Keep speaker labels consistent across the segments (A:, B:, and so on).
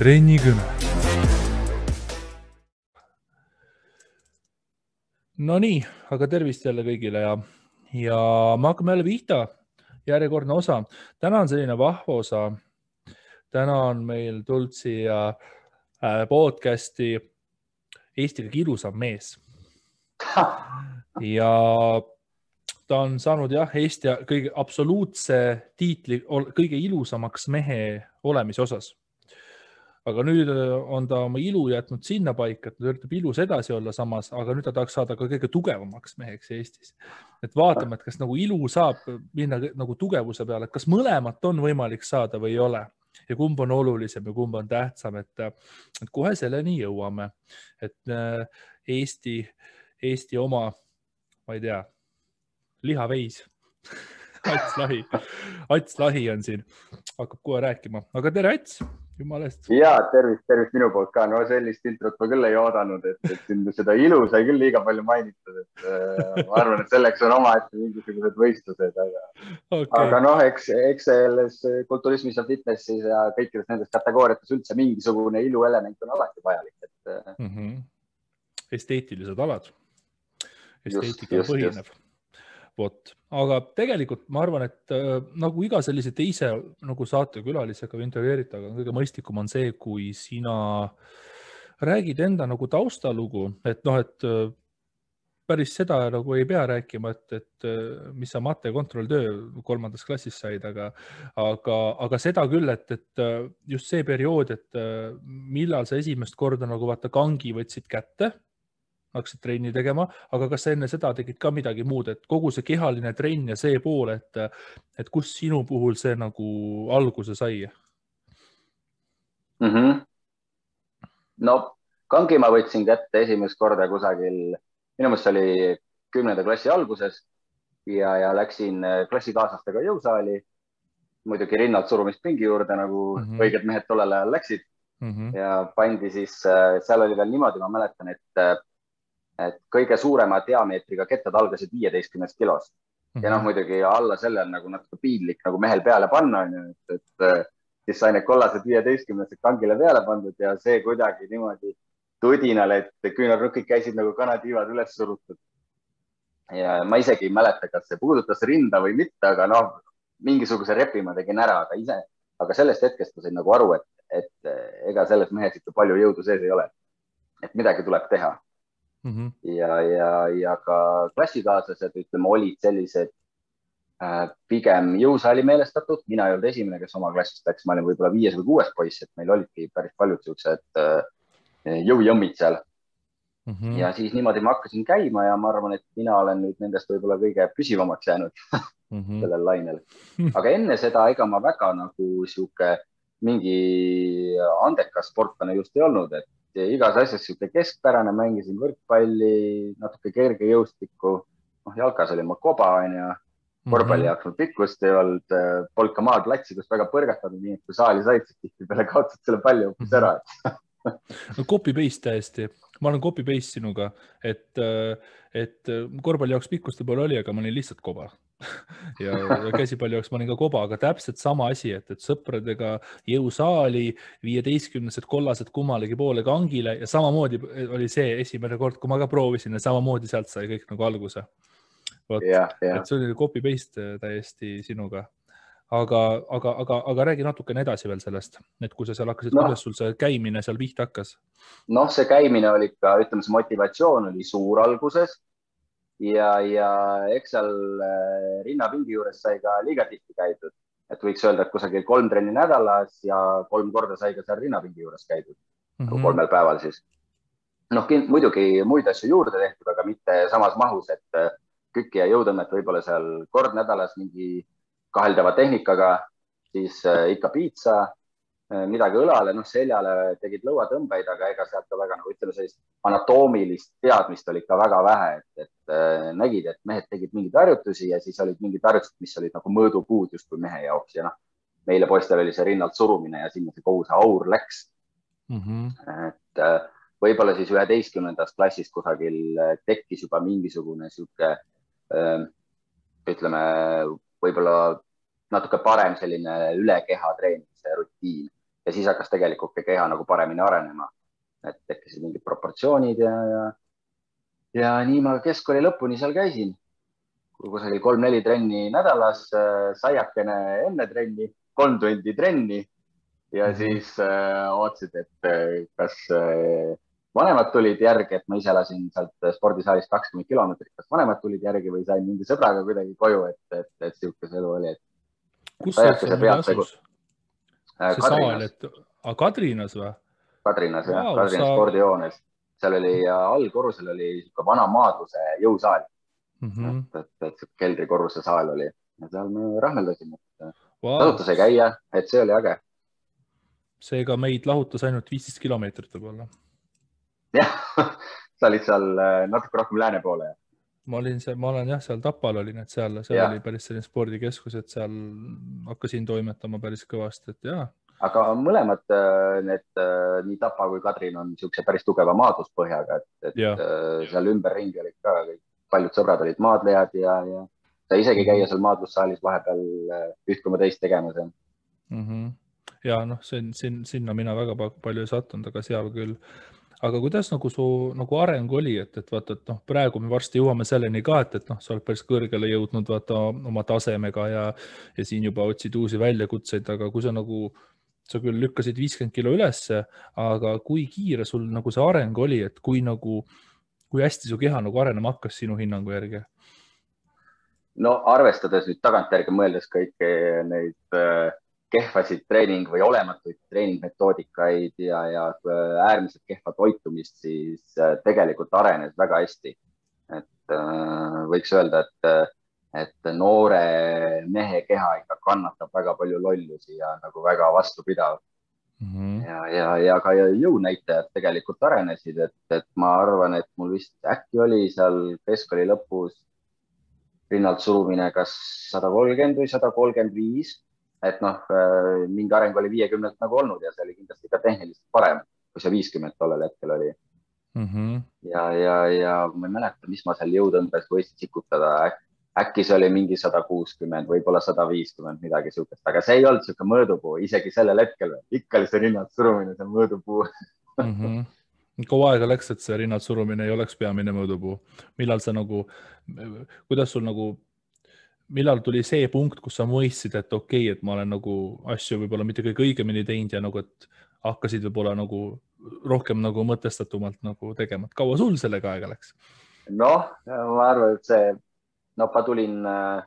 A: trennikõne. Nonii, aga tervist jälle kõigile ja, ja me hakkame jälle pihta. järjekordne osa. täna on selline vahva osa. täna on meil tulnud siia äh, podcast'i Eesti kõige ilusam mees. ja ta on saanud jah, Eesti kõige absoluutse tiitli kõige ilusamaks mehe olemise osas aga nüüd äh, on ta oma ilu jätnud sinnapaika, et ta üritab ilus edasi olla samas, aga nüüd ta tahaks saada ka kõige tugevamaks meheks Eestis. et vaatame, et kas nagu ilu saab minna nagu tugevuse peale, et kas mõlemat on võimalik saada või ei ole. Ja kumb on olulisem ja kumb on tähtsam, et, et kohe selleni jõuame, et äh, Eesti, Eesti oma, ma ei tea, lihaveis. Ats Lahi, Ats Lahi on siin, hakkab kohe rääkima, aga tere, Ats jumala eest.
B: ja tervist, tervist minu poolt ka, no sellist introt ma küll ei oodanud, et, et sind seda ilu sai küll liiga palju mainitud, et äh, ma arvan, et selleks on omaette mingisugused võistlused, aga okay., aga noh, eks, eks selles kulturismis ja fitnessis ja kõikides nendes kategooriates üldse mingisugune iluelement on alati vajalik, et mm.
A: -hmm. esteetilised alad, esteetikal põhineb vot, aga tegelikult ma arvan, et äh, nagu iga sellise teise nagu saatekülalisega või intervjueeritavaga kõige mõistlikum on see, kui sina räägid enda nagu taustalugu, et noh, et äh, päris seda nagu ei pea rääkima, et, et äh, mis sa mate kontrolltöö kolmandas klassis said, aga, aga, aga seda küll, et, et äh, just see periood, et millal sa esimest korda nagu vaata kangi võtsid kätte hakkasid trenni tegema, aga kas sa enne seda tegid ka midagi muud, et kogu see kehaline trenn ja see pool, et, et kus sinu puhul see nagu alguse sai
B: mm? -hmm. no kangi ma võtsin kätte esimest korda kusagil, minu meelest see oli kümnenda klassi alguses ja, ja läksin klassikaaslastega jõusaali. muidugi rinnalt surumist pingi juurde, nagu mm -hmm. õiged mehed tollel ajal läksid mm. -hmm. ja pandi siis, seal oli veel niimoodi, ma mäletan, et et kõige suurema diameetriga kettad algasid viieteistkümnest kilost mm -hmm. ja noh, mhm. muidugi alla selle on nagu natuke piinlik nagu mehel peale panna, onju, et, et siis sai need kollased viieteistkümnesed kangile peale pandud ja see kuidagi niimoodi tudinal, et küünarnukid käisid nagu kanatiivad üles surutud. ja ma isegi ei mäleta, kas see puudutas rinda või mitte, aga noh, mingisuguse repi ma tegin ära, aga ise, aga sellest hetkest ma sain nagu aru, et, et ega selles mehes ikka palju jõudu sees ei ole. et midagi tuleb teha mm. -hmm. ja, ja, ja ka klassikaaslased, ütleme, olid sellised äh, pigem jõusaali meelestatud. mina ei olnud esimene, kes oma klassist läks, ma olin võib-olla viies või kuues poiss, et meil olidki päris paljud siuksed äh, jõujõmmid seal mm. -hmm. ja siis niimoodi ma hakkasin käima ja ma arvan, et mina olen nüüd nendest võib-olla kõige püsivamaks jäänud mm -hmm. sellel lainel. aga enne seda, ega ma väga nagu sihuke mingi andekas sportlane just ei olnud, et igas asjas sihuke keskpärane, mängisin võrkpalli, natuke kergejõustikku, noh, jalkas olin ma koba, onju. korvpalli jaoks mul pikkust ei olnud, polnud ka maad latsidest väga põrgatanud, nii et kui saali said, siis tihtipeale kaotasid selle palli hoopis ära.
A: No copy paste täiesti, ma olen copy paste sinuga, et, et korvpalli jaoks pikkust võib-olla oli, aga ma olin lihtsalt koba ja, ja käsipalli jaoks ma olin ka koba, aga täpselt sama asi, et, et sõpradega jõusaali, viieteistkümnesed kollased kummalegi poole kangile ja samamoodi oli see esimene kord, kui ma ka proovisin ja samamoodi sealt sai kõik nagu alguse. vot, et see oli copy paste täiesti sinuga aga, aga, aga, aga räägi natukene edasi veel sellest, et kui sa seal hakkasid no., kuidas sul see käimine seal pihta hakkas?
B: noh, see käimine oli ikka, ütleme, see motivatsioon oli suur alguses ja, ja eks seal äh, rinnapingi juures sai ka liiga tihti käidud, et võiks öelda, et kusagil kolm trenni nädalas ja kolm korda sai ka seal rinnapingi juures käidud mm, -hmm. kolmel päeval siis. noh, muidugi muid asju juurde tehtud, aga mitte samas mahus, et äh, kükki ja jõutõmmet võib-olla seal kord nädalas mingi kaheldava tehnikaga, siis äh, ikka piitsa midagi õlale, noh, seljale tegid lõuatõmbeid, aga ega sealt ka väga nagu ütleme, sellist anatoomilist teadmist oli ikka väga vähe, et, et äh, nägid, et mehed tegid mingeid harjutusi ja siis olid mingid harjutused, mis olid nagu mõõdupuud justkui mehe jaoks ja noh, meile poistel oli see rinnalt surumine ja sinna see kogu see aur läks mm. -hmm. et äh, võib-olla siis üheteistkümnendast klassist kusagil tekkis juba mingisugune sihuke ütleme, võib-olla natuke parem selline ülekeha treenimise rutiin ja siis hakkas tegelikult ka keha nagu paremini arenema. et tekkisid mingid proportsioonid ja, ja, ja nii ma keskkooli lõpuni seal käisin. kusagil kolm-neli trenni nädalas, saiakene enne trenni, kolm tundi trenni ja mm -hmm. siis äh, ootasid, et äh, kas äh, vanemad tulid järgi, et ma ise elasin sealt spordisaalist kakskümmend kilomeetrit, kas vanemad tulid järgi või sain mingi sõbraga kuidagi koju, et, et, et sihuke see elu oli, et.
A: kus see asus? Äh, see saal, et, aga Kadrinas või?
B: Kadrinas jah wow,, Kadrina sa... spordihoones, seal oli allkorrusel oli niisugune vana maadluse jõusaal mm. -hmm. et, et, et keldrikorruse saal oli ja seal me rahmeldasime wow.. tasuta sai käia, et see oli äge
A: seega meid lahutas ainult viisteist kilomeetrit võib-olla.
B: jah, sa olid seal äh, natuke rohkem lääne poole.
A: Ma olin seal, ma olen jah, seal Tapal olin, et seal, seal ja. oli päris selline spordikeskus, et seal hakkasin toimetama päris kõvasti, et ja.
B: aga mõlemad äh, need, äh, nii Tapa kui Kadrin on niisuguse päris tugeva maadluspõhjaga, et, et ja. seal ümberringi olid ka kõik, paljud sõbrad olid maadlejad ja, ja sai isegi käia seal maadlussaalis vahepeal üht koma teist tegemas
A: mm. -hmm ja noh, see on siin, sinna mina väga palju ei sattunud, aga seal küll. Aga kuidas nagu su nagu areng oli, et, et vaata, et noh, praegu me varsti jõuame selleni ka, et, et noh, sa oled päris kõrgele jõudnud vaata oma tasemega ja, ja siin juba otsid uusi väljakutseid, aga kui sa nagu, sa küll lükkasid viiskümmend kilo ülesse, aga kui kiire sul nagu see areng oli, et kui nagu, kui hästi su keha nagu arenema hakkas sinu hinnangu järgi?
B: no arvestades nüüd tagantjärgi mõeldes kõiki neid äh, kehvasid treening või olematuid treeningmetoodikaid ja, ja äärmiselt kehva toitumist, siis äh, tegelikult arenes väga hästi. et äh, võiks öelda, et, et noore mehe keha ikka kannatab väga palju lollusi ja nagu väga vastupidav mm. -hmm. ja, ja, ja ka jõunäitajad tegelikult arenesid, et, et ma arvan, et mul vist äkki oli seal keskkooli lõpus rinnalt surumine kas sada kolmkümmend või sada kolmkümmend viis et noh, äh, mingi areng oli viiekümnelt nagu olnud ja see oli kindlasti ka tehniliselt parem, kui see viiskümmend tollel hetkel oli mm. -hmm. ja, ja, ja ma ei mäleta, mis ma seal jõutõmbes võisin sikutada Äk,. äkki see oli mingi sada kuuskümmend, võib-olla sada viiskümmend, midagi sihukest, aga see ei olnud sihuke mõõdupuu, isegi sellel hetkel. ikka oli see rinnalt surumine, see mõõdupuu mm.
A: -hmm kaua aega läks, et see rinnalt surumine ei oleks peamine mõõdupuu, millal sa nagu, kuidas sul nagu millal tuli see punkt, kus sa mõistsid, et okei okay,, et ma olen nagu asju võib-olla mitte kõige õigemini teinud ja nagu, et hakkasid võib-olla nagu rohkem nagu mõtestatumalt nagu tegema, et kaua sul sellega aega läks?
B: noh, ma arvan, et see, no ma tulin äh,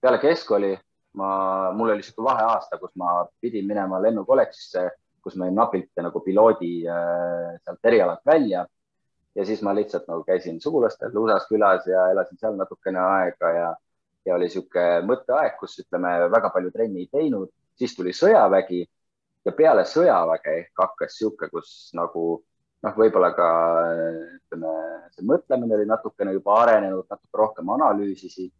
B: peale keskkooli, ma, mul oli niisugune vaheaasta, kus ma pidin minema lennukolledžisse, kus ma jäin napilt nagu piloodi äh, sealt erialalt välja ja siis ma lihtsalt nagu käisin sugulastel USA-s külas ja elasin seal natukene aega ja ja oli niisugune mõtteaeg, kus ütleme, väga palju trenni ei teinud, siis tuli sõjavägi ja peale sõjaväge ehk hakkas niisugune, kus nagu noh, võib-olla ka ütleme, see mõtlemine oli natukene juba arenenud, natuke rohkem analüüsisid,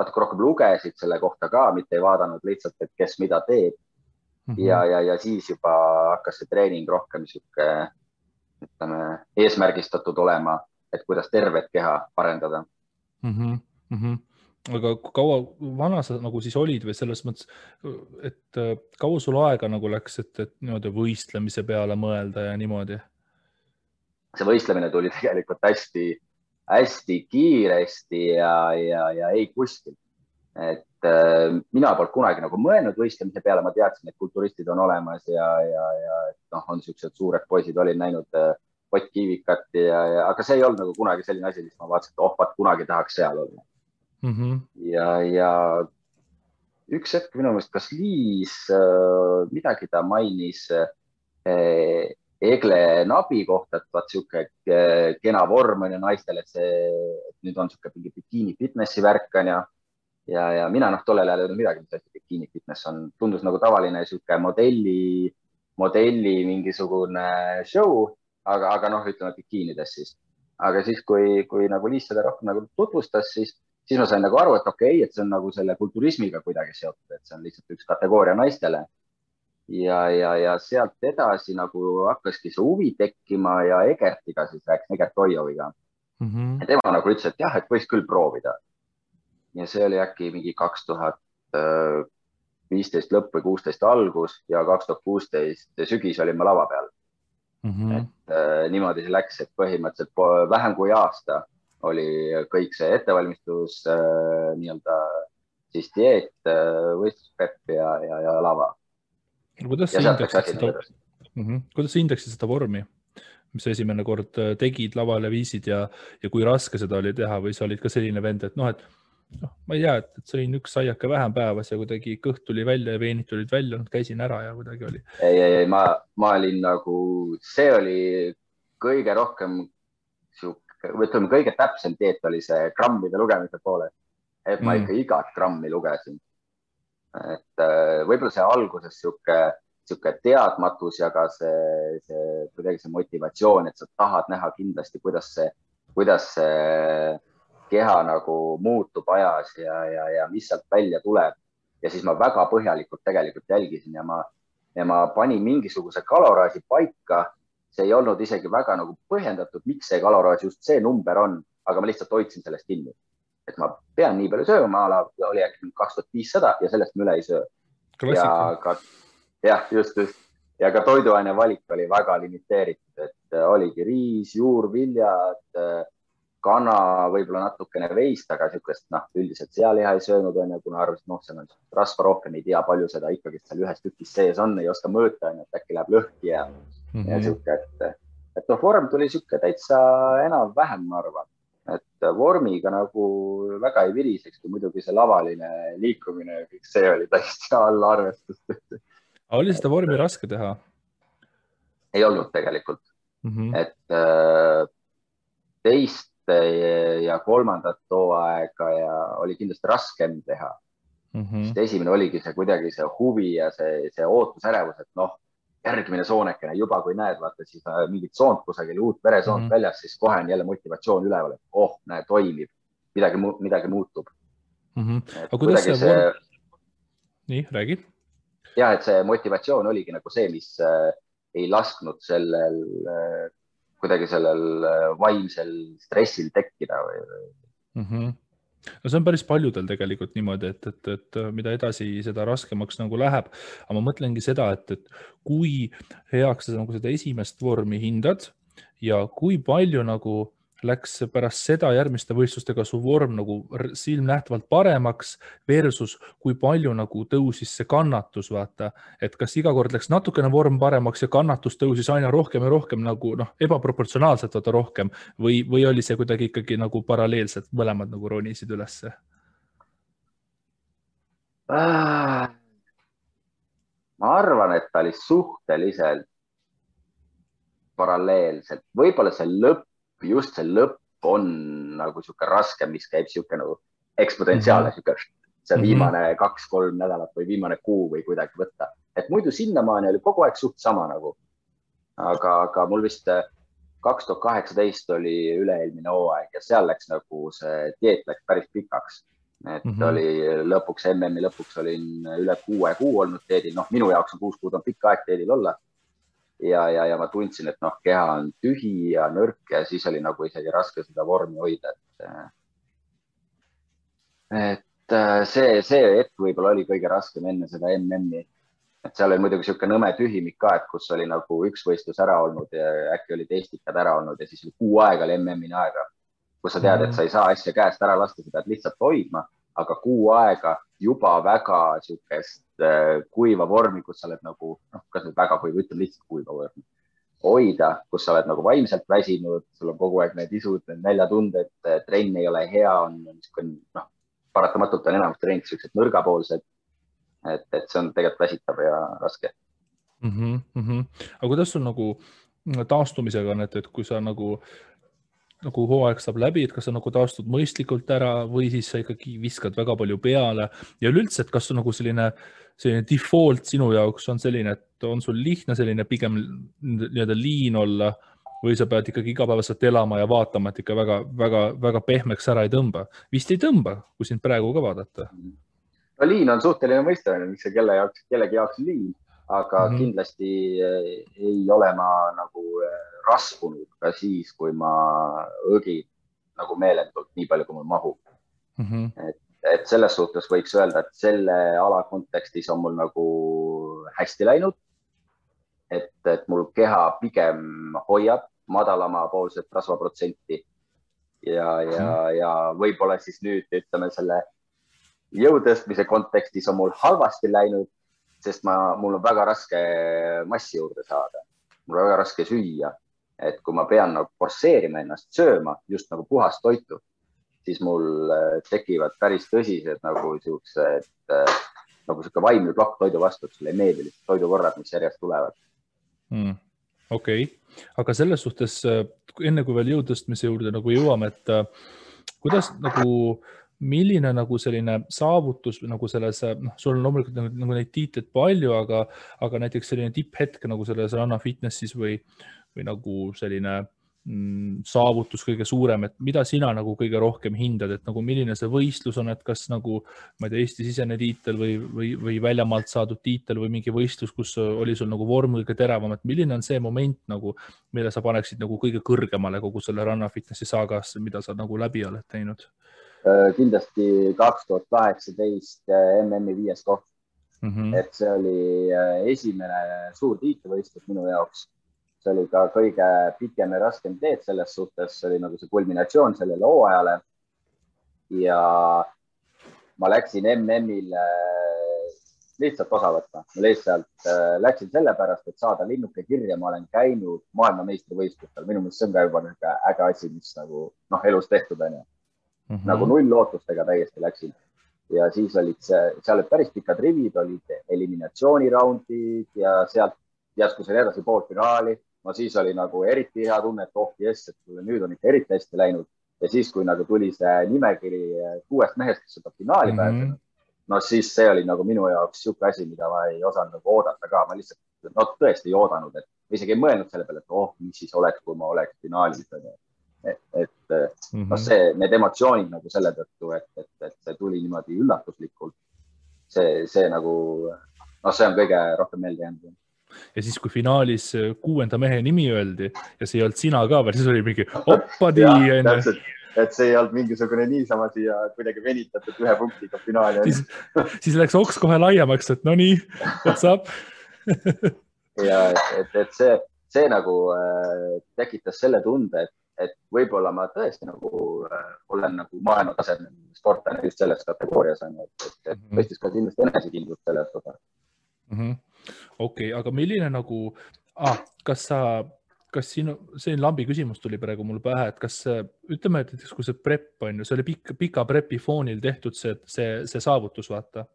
B: natuke rohkem lugesid selle kohta ka, mitte ei vaadanud lihtsalt, et kes mida teeb mm. -hmm. ja, ja, ja siis juba hakkas see treening rohkem niisugune, ütleme, eesmärgistatud olema, et kuidas tervet keha arendada
A: mm. -hmm. Mm -hmm aga kaua vana sa nagu siis olid või selles mõttes, et äh, kaua sul aega nagu läks, et, et niimoodi võistlemise peale mõelda ja niimoodi?
B: see võistlemine tuli tegelikult hästi-hästi kiiresti ja, ja, ja ei kuskilt. et äh, mina polnud kunagi nagu mõelnud võistlemise peale, ma teadsin, et kulturistid on olemas ja, ja, ja noh, on niisugused suured poisid, olin näinud äh, Ott Kiivikat ja, ja, aga see ei olnud nagu kunagi selline asi, mis ma vaatasin, et oh, vaat kunagi tahaks seal olla mm. -hmm. ja, ja üks hetk minu meelest, kas Liis äh, midagi ta mainis äh, Egle Nabi kohta, et vaat sihuke äh, kena vorm on ju naistel, et see, et nüüd on sihuke mingi bikiini fitnessi värk on ju. ja, ja mina noh, tollel ajal ei olnud midagi, mis asi bikiini fitness on, tundus nagu tavaline sihuke modelli, modelli mingisugune show, aga, aga noh, ütleme bikiinides siis. aga siis, kui, kui nagu Liis seda rohkem nagu tutvustas, siis siis ma sain nagu aru, et okei okay,, et see on nagu selle kulturismiga kuidagi seotud, et see on lihtsalt üks kategooria naistele. ja, ja, ja sealt edasi nagu hakkaski see huvi tekkima ja Egertiga siis rääkisin, Egert Oioviga mm. -hmm. ja tema nagu ütles, et jah, et võiks küll proovida. ja see oli äkki mingi kaks tuhat viisteist lõpp või kuusteist algus ja kaks tuhat kuusteist sügis olin ma lava peal mm. -hmm. et äh, niimoodi see läks, et põhimõtteliselt vähem kui aasta oli kõik see ettevalmistus äh, nii-öelda siis dieet äh,, võistluspepp ja, ja, ja lava.
A: kuidas sa hindaksid seda, mm -hmm. kuidas sa hindaksid seda vormi? mis sa esimene kord äh, tegid, lavale viisid ja, ja kui raske seda oli teha või sa olid ka selline vend, et noh, et noh, ma ei tea, et, et sõin üks saiake vähem päevas ja kuidagi kõht tuli välja ja veenid tulid välja, käisin ära ja kuidagi oli.
B: ei, ei, ei, ma, ma olin nagu, see oli kõige rohkem ütleme, kõige täpsem dieet oli see grammide lugemise poole. et ma mm. ikka igat grammi lugesin. et äh, võib-olla see alguses sihuke, sihuke teadmatus ja ka see, see kuidagi see motivatsioon, et sa tahad näha kindlasti, kuidas see, kuidas see keha nagu muutub ajas ja, ja, ja mis sealt välja tuleb. ja siis ma väga põhjalikult tegelikult jälgisin ja ma, ja ma panin mingisuguse kaloraaži paika. See ei olnud isegi väga nagu põhjendatud, miks see kaloraaž just see number on, aga ma lihtsalt hoidsin sellest kinni. et ma pean nii palju sööma, ala oli äkki kaks tuhat viissada ja sellest ma üle ei söö. ja ka, jah, just, just ja ka toiduaine valik oli väga limiteeritud, et oligi riis, juurviljad kana, võib-olla natukene veist, aga niisugust noh, üldiselt sealiha ei söönud, onju, kuna arvasin, noh, seal on rasva rohkem, ei tea, palju seda ikkagi seal ühes tükis sees on, ei oska mõõta, onju, et äkki läheb lõhki ja mm, -hmm. ja sihuke, et, et noh, vorm tuli sihuke täitsa enam-vähem, ma arvan, et vormiga nagu väga ei viriseks, kui muidugi see lavaline liikumine ja kõik see oli täiesti alla arvestust
A: oli seda vormi raske teha?
B: ei olnud tegelikult mm, -hmm. et äh, teist ja kolmandat hooaega ja oli kindlasti raskem teha mm. -hmm. sest esimene oligi see kuidagi see huvi ja see, see ootusärevus, et noh, järgmine soonekene juba, kui näed, vaata siis äh, mingit soont kusagil, uut veresoont mm -hmm. väljas, siis kohe on jälle motivatsioon üleval, et oh, näe, toimib, midagi, midagi muutub
A: mm. -hmm. aga kuidas see, see... nii, räägi.
B: ja et see motivatsioon oligi nagu see, mis äh, ei lasknud sellel äh, kuidagi sellel äh, vaimsel stressil tekkida või
A: mm? -hmm no see on päris paljudel tegelikult niimoodi, et, et, et mida edasi, seda raskemaks nagu läheb. aga ma mõtlengi seda, et, et kui heaks sa nagu seda esimest vormi hindad ja kui palju nagu läks pärast seda järgmiste võistlustega su vorm nagu silmnähtavalt paremaks versus kui palju nagu tõusis see kannatus, vaata, et kas iga kord läks natukene vorm paremaks ja kannatus tõusis aina rohkem ja rohkem nagu noh, ebaproportsionaalselt vaata rohkem või, või oli see kuidagi ikkagi nagu paralleelselt, mõlemad nagu ronisid ülesse?
B: Äh,? ma arvan, et ta oli suhteliselt paralleelselt, võib-olla see lõpp just see lõpp on nagu sihuke raske, mis käib sihuke nagu eksponentsiaalne mm -hmm. sihuke, see viimane mm -hmm. kaks-kolm nädalat või viimane kuu või kuidagi võtta, et muidu sinnamaani oli kogu aeg suht sama nagu. aga, aga mul vist äh, kaks tuhat kaheksateist oli üle-eelmine hooaeg ja seal läks nagu see dieet läks päris pikaks. et mm -hmm. oli lõpuks MM-i lõpuks olin üle kuue kuu olnud dieedil, noh, minu jaoks on kuus kuud on pikk aeg dieedil olla ja, ja, ja ma tundsin, et noh, keha on tühi ja nõrk ja siis oli nagu isegi raske seda vormi hoida, et. et äh, see, see hetk võib-olla oli kõige raskem enne seda MM-i. et seal oli muidugi niisugune nõme tühimik ka, et kus oli nagu üks võistlus ära olnud ja äkki olid Eestikad ära olnud ja siis oli kuu aega oli MM-ini aega, kus sa tead, et sa ei saa asja käest ära lasta, sa pead lihtsalt hoidma, aga kuu aega juba väga niisugust kuiva vormi, kus sa oled nagu noh, kas nüüd väga kuiv, ütleme lihtsalt kuiva vormi, hoida, kus sa oled nagu vaimselt väsinud, sul on kogu aeg need isud, need näljatunded, trenn ei ole hea, on niisugune noh, paratamatult on enamus trennid siuksed nõrgapoolsed. et, et see on tegelikult väsitav ja raske
A: mm. -hmm, mm -hmm. aga kuidas sul nagu taastumisega on, et, et kui sa nagu nagu hooaeg saab läbi, et kas sa nagu taastud mõistlikult ära või siis sa ikkagi viskad väga palju peale ja üleüldse, et kas sul nagu selline, selline default sinu jaoks on selline, et on sul lihtne selline pigem nii-öelda liin olla või sa pead ikkagi igapäevaselt elama ja vaatama, et ikka väga-väga-väga pehmeks ära ei tõmba. vist ei tõmba, kui sind praegu ka vaadata.
B: no liin on suhteline mõiste, miks see kelle jaoks, kellegi jaoks on liin, aga mm -hmm. kindlasti ei ole ma nagu rasvunud ka siis, kui ma õgin nagu meeletult nii palju, kui mul mahub mm. -hmm. et et selles suhtes võiks öelda, et selle ala kontekstis on mul nagu hästi läinud. et, et mul keha pigem hoiab madalamapoolset rasvaprotsenti ja, ja mm., ja võib-olla siis nüüd ütleme selle jõu tõstmise kontekstis on mul halvasti läinud, sest ma, mul on väga raske massi juurde saada. mul on väga raske süüa, et kui ma pean nagu forsseerima ennast sööma just nagu puhast toitu, siis mul äh, tekivad päris tõsised nagu siuksed äh, nagu sihuke vaimne plokk toidu vastu, et sulle ei meeldi lihtsalt toidukorrad, mis järjest tulevad
A: mm.. okei okay., aga selles suhtes äh, enne kui veel jõu tõstmise juurde nagu jõuame, et kuidas nagu äh, milline nagu selline saavutus nagu selles, noh, sul on loomulikult nagu, neid tiitleid palju, aga, aga näiteks selline tipphetk nagu selles Ranna Fitnessis või, või nagu selline mm, saavutus kõige suurem, et mida sina nagu kõige rohkem hindad, et nagu milline see võistlus on, et kas nagu ma ei tea, Eesti-sisene tiitel või, või, või väljamaalt saadud tiitel või mingi võistlus, kus oli sul nagu vorm kõige teravam, et milline on see moment nagu, mille sa paneksid nagu kõige kõrgemale kogu selle Ranna Fitnessi saagasse, mida sa nagu läbi oled teinud
B: kindlasti kaks tuhat kaheksateist äh, MM-i viies koht mm. -hmm. et see oli äh, esimene suur tiitlivõistlus minu jaoks. see oli ka kõige pikem ja raskem teed selles suhtes, see oli nagu see kulminatsioon sellele hooajale. ja ma läksin MM-ile lihtsalt osa võtma, ma lihtsalt läksin sellepärast, et saada linnuke kirja, ma olen käinud maailmameistrivõistlustel, minu meelest see on ka juba niisugune äge asi, mis nagu noh, elus tehtud on ju mm -hmm. nagu null-lootustega täiesti läksin. ja siis olid see, seal olid päris pikad rivid, olid eliminatsiooniraundid ja sealt järsku sai edasi poolfinaali. no siis oli nagu eriti hea tunne, et oh jess, et nüüd on ikka eriti hästi läinud. ja siis, kui nagu tuli see nimekiri kuuest mehest, kes seda finaali mm -hmm. pääsenud, no siis see oli nagu minu jaoks niisugune asi, mida ma ei osanud nagu oodata ka, ma lihtsalt no tõesti ei oodanud, et isegi ei mõelnud selle peale, et oh, mis siis oleks, kui ma oleks finaalis et, et mm -hmm. noh, see, need emotsioonid nagu selle tõttu, et, et, et see tuli niimoodi üllatuslikult. see, see nagu, noh, see on kõige rohkem meelde jäänud
A: ja siis, kui finaalis kuuenda mehe nimi öeldi ja see ei olnud sina ka veel, siis oli mingi hoppadi onju.
B: et see ei olnud mingisugune niisama siia kuidagi venitatud ühe punktiga finaali.
A: siis, siis läks oks kohe laiemaks, et no nii, what's up
B: ja et, et see, see nagu äh, tekitas selle tunde, et et võib-olla ma tõesti nagu äh, olen nagu maailma tasemel sportlane just selles kategoorias on ju, et, et, et mhm. tõstis ka kindlasti enesekindlust selles osas.
A: Mm -hmm.. okei okay,, aga milline nagu ah,, kas sa, kas sinu, selline lambi küsimus tuli praegu mul pähe, et kas ütleme, et näiteks kui see prep on ju, see oli pikk, pika prepi foonil tehtud see, see, see saavutus, vaata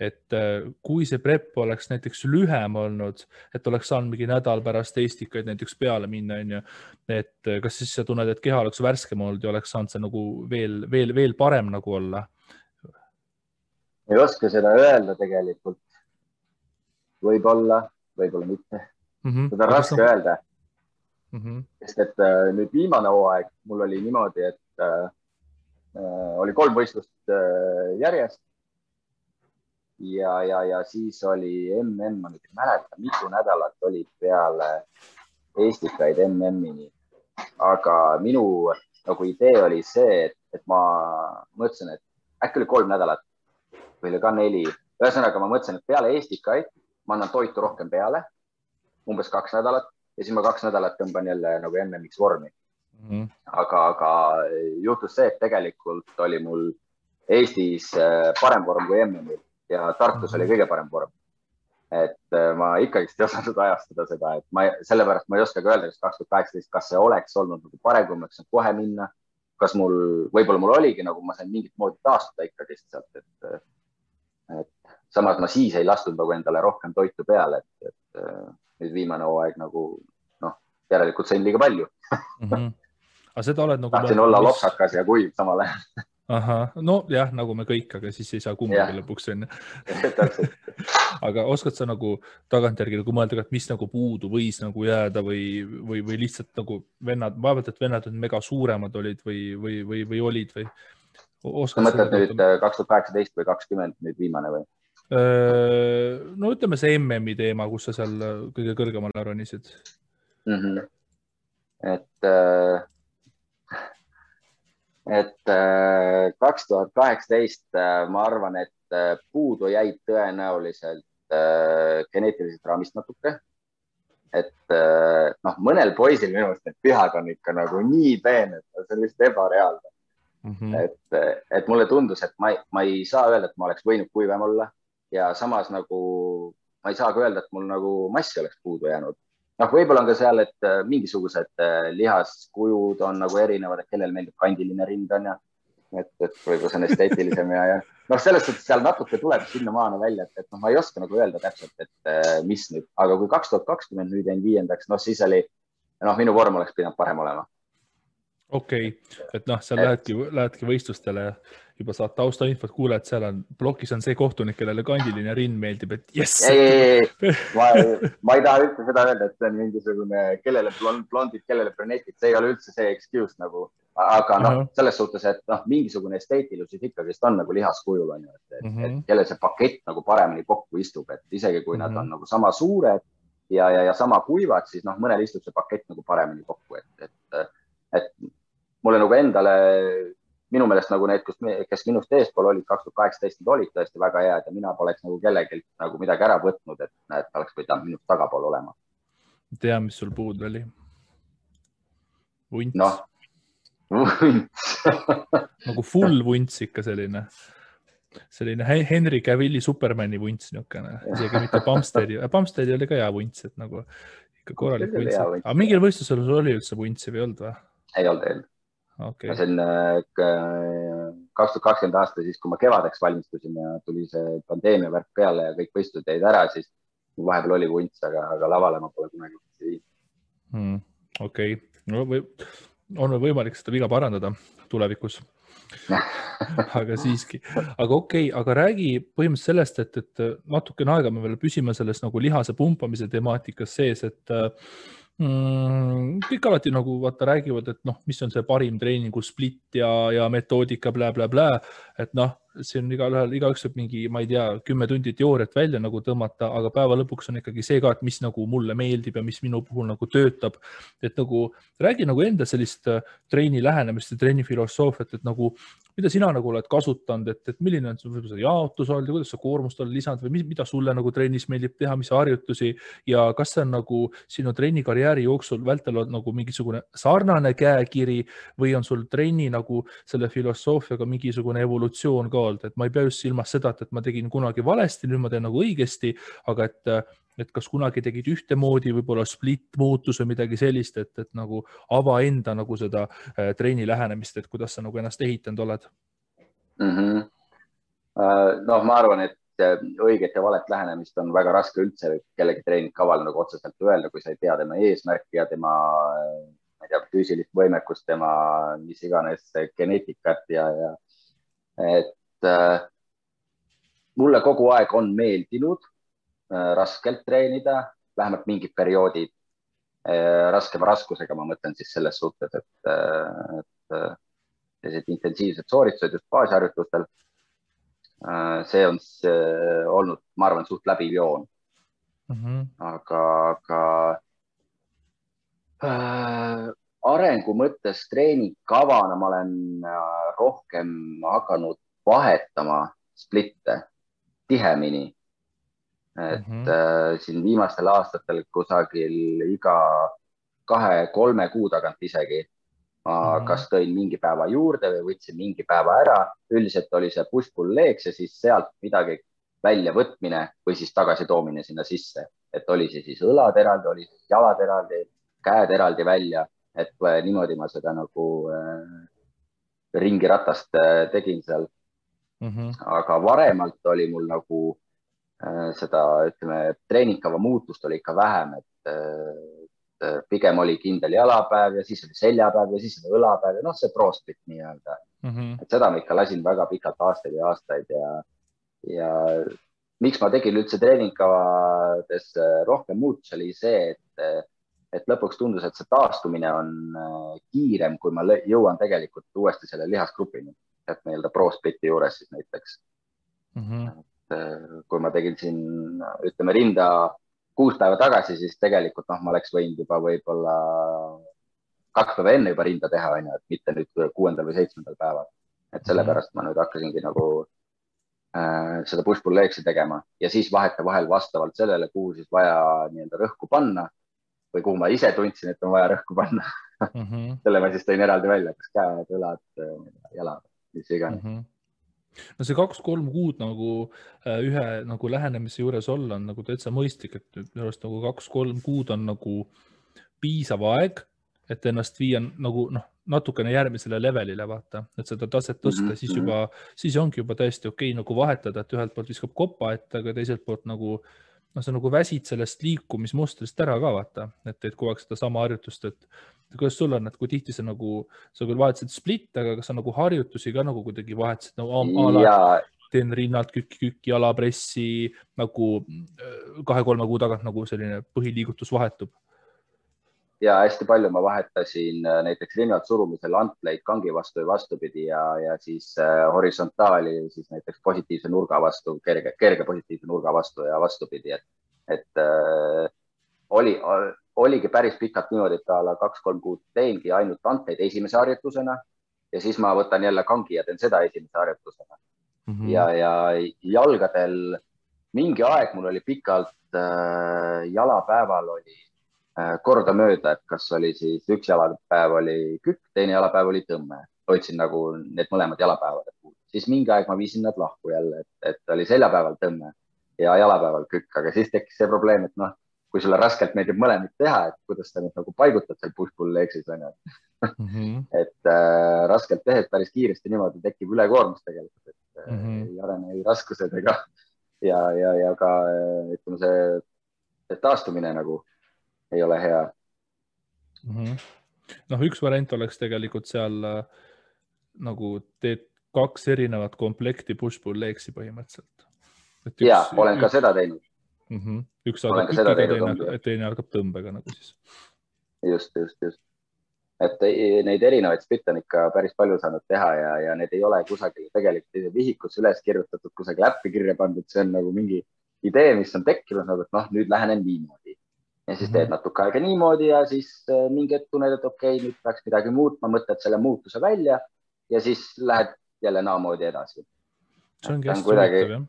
A: et äh, kui see prep oleks näiteks lühem olnud, et oleks saanud mingi nädal pärast Eestikaid näiteks peale minna, onju, et äh, kas siis sa tunned, et keha oleks värskem olnud ja oleks saanud see nagu veel, veel, veel parem nagu olla?
B: ei oska seda öelda tegelikult. võib-olla, võib-olla mitte mm. -hmm. seda on raske on... öelda mm. -hmm. sest et äh, nüüd viimane hooaeg mul oli niimoodi, et äh, oli kolm võistlust äh, järjest ja, ja, ja siis oli mm, ma nüüd ei mäleta, mitu nädalat olid peale Eestikaid MM-ini. aga minu nagu idee oli see, et, et ma mõtlesin, et äkki oli kolm nädalat või oli ka neli. ühesõnaga, ma mõtlesin, et peale Eestikaid ma annan toitu rohkem peale, umbes kaks nädalat ja siis ma kaks nädalat tõmban jälle nagu MM-iks vormi mm. -hmm. aga, aga juhtus see, et tegelikult oli mul Eestis äh, parem vorm kui MM-il ja Tartus oli mhm. kõige parem vorm. et äh, ma ikkagist ei osanud ajastada seda, et ma sellepärast ma ei oska ka öelda, kas kaks tuhat kaheksateist, kas see oleks olnud nagu parem, kui ma saaksin kohe minna. kas mul, võib-olla mul oligi nagu ma sain mingit moodi taastuda ikkagist sealt, et, et samas ma siis ei lasknud nagu endale rohkem toitu peale, et, et äh, nüüd viimane hooaeg nagu noh, järelikult sain liiga palju mm.
A: -hmm. aga seda oled nagu.
B: tahtsin olla lopsakas ja kuiv samal ajal
A: ahah, nojah, nagu me kõik, aga siis ei saa kumbagi lõpuks onju aga oskad sa nagu tagantjärgi nagu mõelda, et mis nagu puudu võis nagu jääda või, või, või lihtsalt nagu vennad, vaevalt, et vennad nüüd mega suuremad olid või, või, või, või olid või?
B: sa mõtled nüüd äh, kaks tuhat kaheksateist või kakskümmend nüüd viimane või?
A: no ütleme see MM-i teema, kus sa seal kõige kõrgemale ronisid
B: mm. -hmm. et äh et äh, kaks tuhat kaheksateist, äh, ma arvan, et puudu jäid tõenäoliselt geneetilisest raamist natuke. et noh, mõnel poisil minu arust need pihad on ikka nagu nii peened, see on lihtsalt ebareaalne mm. -hmm. et, et mulle tundus, et ma ei, ma ei saa öelda, et ma oleks võinud kuivem olla ja samas nagu ma ei saa ka öelda, et mul nagu massi oleks puudu jäänud noh, võib-olla on ka seal, et äh, mingisugused äh, lihaskujud on nagu erinevad, et kellel meeldib kandiline rind on ja et, et võib-olla see on esteetilisem ja, ja noh, selles suhtes seal natuke tuleb sinnamaani välja, et, et noh, ma ei oska nagu öelda täpselt, et äh, mis nüüd, aga kui kaks tuhat kakskümmend nüüd jäin viiendaks, noh, siis oli, noh, minu vorm oleks pidanud parem olema.
A: Okei okay., et noh, seal et... lähedki, lähedki võistlustele juba saad taustainfot, kuuled, seal on plokis on see kohtunik, kellele kandiline rind meeldib, et jess.
B: ei, ei, ei, ma, ma ei taha üldse seda öelda, et see on mingisugune, kellele blond, blondid, kellele brünetid, see ei ole üldse see excuse nagu. aga noh uh -huh., selles suhtes, et noh, mingisugune esteetilisus ikkagist on nagu lihaskujul on ju, et, uh -huh. et mhm. kellel see pakett nagu paremini kokku istub, et isegi kui uh -huh. nad mhm. on nagu sama suured ja, ja, ja sama kuivad, siis noh, mõnel istub see pakett nagu paremini kokku, et, et, et mulle nagu endale minu meelest nagu need, kes, kes minust eespool olid, kaks tuhat kaheksateist, need olid tõesti väga head ja mina poleks nagu kellelgi nagu midagi ära võtnud, et näed, ta oleks pidanud minust tagapool olema.
A: tean, mis sul puudu oli. vunts.
B: vunts
A: nagu full vunts ikka selline, selline Henry Cavilli Supermani vunts niisugune, isegi mitte Bumsteri, Bumsteri oli ka hea vunts, et nagu ikka korralik vunts. aga mingil võistlusel sul oli üldse vuntsi või ei olnud või?
B: ei olnud, ei olnud
A: okay..
B: see on äh, kaks tuhat kakskümmend aasta, siis kui ma kevadeks valmistusin ja tuli see pandeemia värk peale ja kõik võistlused jäid ära, siis vahepeal oli vunts, aga, aga lavale ma pole kunagi viinud
A: hmm,. okei okay., no või on võimalik seda viga parandada tulevikus aga siiski, aga okei okay,, aga räägi põhimõtteliselt sellest, et, et natukene aega me veel püsime selles nagu lihase pumpamise temaatikas sees, et mm,. kõik alati nagu vaata räägivad, et noh, mis on see parim treeningu split ja, ja metoodika blä,, et noh see on igalühel, igaüks võib mingi, ma ei tea, kümme tundi teooriat välja nagu tõmmata, aga päeva lõpuks on ikkagi see ka, et mis nagu mulle meeldib ja mis minu puhul nagu töötab. et nagu räägi nagu enda sellist äh, treeni lähenemist ja treeni filosoofiat, et nagu mida sina nagu oled kasutanud, et, et milline on sul see jaotus olnud ja kuidas sa koormust oled lisanud või mida sulle nagu trennis meeldib teha, mis harjutusi ja kas see on nagu sinu trennikarjääri jooksul vältel olnud nagu mingisugune sarnane käekiri või on sul trenni nagu selle filosoofiaga mingisugune evolutsioon ka olnud, et ma ei pea just silmas seda, et, et ma tegin kunagi valesti, nüüd ma teen nagu õigesti, aga et, et kas kunagi tegid ühtemoodi, võib-olla split muutus või midagi sellist, et, et nagu ava enda nagu seda äh, treeni lähenemist, et kuidas sa nagu ennast ehitanud oled
B: mm? -hmm. noh, ma arvan, et äh, õiget ja valet lähenemist on väga raske üldse kellegi treeningkaval nagu otseselt öelda, kui sa ei tea tema eesmärki ja tema, ma ei tea, füüsilist võimekust, tema mis iganes geneetikat ja, ja et äh, mulle kogu aeg on meeldinud äh, raskelt treenida, vähemalt mingid perioodid äh, raskema raskusega, ma mõtlen siis selles suhtes, et, et sellised intensiivsed sooritused just baasharjutustel see on see, olnud, ma arvan, suht läbiv joon mm. -hmm. aga, aga äh, arengu mõttes treeningkavana ma olen rohkem hakanud vahetama splitte tihemini. et mm -hmm. äh, siin viimastel aastatel kusagil iga kahe-kolme kuu tagant isegi ma mm -hmm. kas tõin mingi päeva juurde või võtsin mingi päeva ära. üldiselt oli see push-pull legs ja siis sealt midagi väljavõtmine või siis tagasitoomine sinna sisse, et oli see siis õlad eraldi, oli siis jalad eraldi, käed eraldi välja, et äh, niimoodi ma seda nagu äh, ringiratast äh, tegin seal mm. -hmm. aga varemalt oli mul nagu äh, seda, ütleme, treeningkava muutust oli ikka vähem, et äh, pigem oli kindel jalapäev ja siis oli seljapäev ja siis oli õlapäev ja noh, see prosplit nii-öelda mm. -hmm. et seda ma ikka lasin väga pikalt aastaid ja aastaid ja, ja miks ma tegin üldse treeningkavades rohkem muutusi, oli see, et, et lõpuks tundus, et see taastumine on äh, kiirem, kui ma jõuan tegelikult uuesti selle lihasgrupini et nii-öelda pro-spliti juures siis näiteks mm. -hmm. et äh, kui ma tegin siin, ütleme rinda kuus päeva tagasi, siis tegelikult noh, ma oleks võinud juba võib-olla kaks päeva enne juba rinda teha, onju, et mitte nüüd kuuendal või seitsmendal päeval. et sellepärast ma nüüd hakkasingi nagu äh, seda push-pull leg'i tegema ja siis vahetevahel vastavalt sellele, kuhu siis vaja nii-öelda rõhku panna või kuhu ma ise tundsin, et on vaja rõhku panna mm. -hmm. selle ma siis tõin eraldi välja, kas käed, õlad, jalad, mis iganes mm. -hmm
A: no see kaks-kolm kuud nagu äh, ühe nagu lähenemise juures olla on nagu täitsa mõistlik, et minu arust nagu kaks-kolm kuud on nagu piisav aeg, et ennast viia nagu noh, natukene järgmisele levelile vaata, et seda taset tõsta mm, -hmm. siis juba, siis ongi juba täiesti okei okay, nagu vahetada, et ühelt poolt viskab kopa ette, aga teiselt poolt nagu noh, sa nagu väsid sellest liikumismustrist ära ka vaata, et teed kogu aeg sedasama harjutust, et kuidas sul on, et kui tihti sa nagu, sa küll vahetasid splitte, aga kas sa nagu harjutusi ka nagu kuidagi vahetasid nagu
B: ja...
A: teen rinnalt kükk-kükk jalapressi nagu äh, kahe-kolme kuu tagant nagu selline põhiliigutus vahetub?
B: ja hästi palju ma vahetasin äh, näiteks rinnalt surumisel antleid kangi vastu ja vastupidi ja, ja siis äh, horisontaali siis näiteks positiivse nurga vastu, kerge, kerge positiivse nurga vastu ja vastupidi, et, et äh, oli, oligi päris pikalt niimoodi, et a la kaks-kolm kuud teengi ainult anteid esimese harjutusena ja siis ma võtan jälle kangi ja teen seda esimese harjutusena mm. -hmm. ja, ja jalgadel mingi aeg mul oli pikalt äh, jalapäeval oli äh, kordamööda, et kas oli siis üks jalapäev oli kükk, teine jalapäev oli tõmme, hoidsin nagu need mõlemad jalapäevad, siis mingi aeg ma viisin nad lahku jälle, et, et oli seljapäeval tõmme ja jalapäeval kükk, aga siis tekkis see probleem, et noh kui sulle raskelt meeldib mõlemat teha, et kuidas sa nüüd nagu paigutad seal push-pull leg'is onju mm. -hmm. et äh, raskelt tehes päris kiiresti niimoodi tekib ülekoormus tegelikult, et mm -hmm. ei arene ei raskused ega ja, ja, ja ka äh, ütleme, see, taastumine nagu ei ole hea
A: mm. -hmm. noh, üks variant oleks tegelikult seal äh, nagu teed kaks erinevat komplekti push-pull leg'i põhimõtteliselt.
B: ja, olen ka seda teinud
A: mm. -hmm. üks algab kükiga, teine, teine algab tõmbega nagu siis.
B: just, just, just. et neid erinevaid spitte on ikka päris palju saanud teha ja, ja need ei ole kusagil tegelikult vihikusse üles kirjutatud, kusagil äppi kirja pandud, see on nagu mingi idee, mis on tekkinud nagu, et noh, nüüd lähenen niimoodi ja siis teed mhm. natuke aega niimoodi ja siis äh, mingi hetk tunned, et okei okay,, nüüd peaks midagi muutma, mõtled selle muutuse välja ja siis lähed jälle naamoodi edasi.
A: see ongi hästi huvitav jah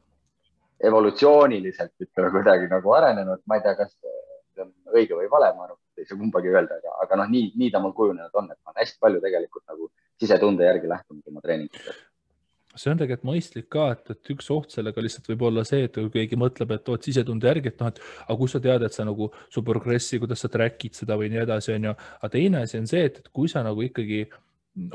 B: evolutsiooniliselt ütleme kuidagi nagu arenenud, ma ei tea, kas see on õige või vale, ma arvan, et ei saa kumbagi öelda, aga, aga noh, nii, nii ta mul kujunenud on, et ma olen hästi palju tegelikult nagu sisetunde järgi lähtunud oma treeningutes
A: see on tegelikult mõistlik ka, et, et üks oht sellega lihtsalt võib olla see, et kui keegi mõtleb, et oot sisetunde järgi, et noh, et aga kust sa tead, et sa nagu su progressi, kuidas sa track'id seda või nii edasi, onju. aga teine asi on see, et, kui sa nagu ikkagi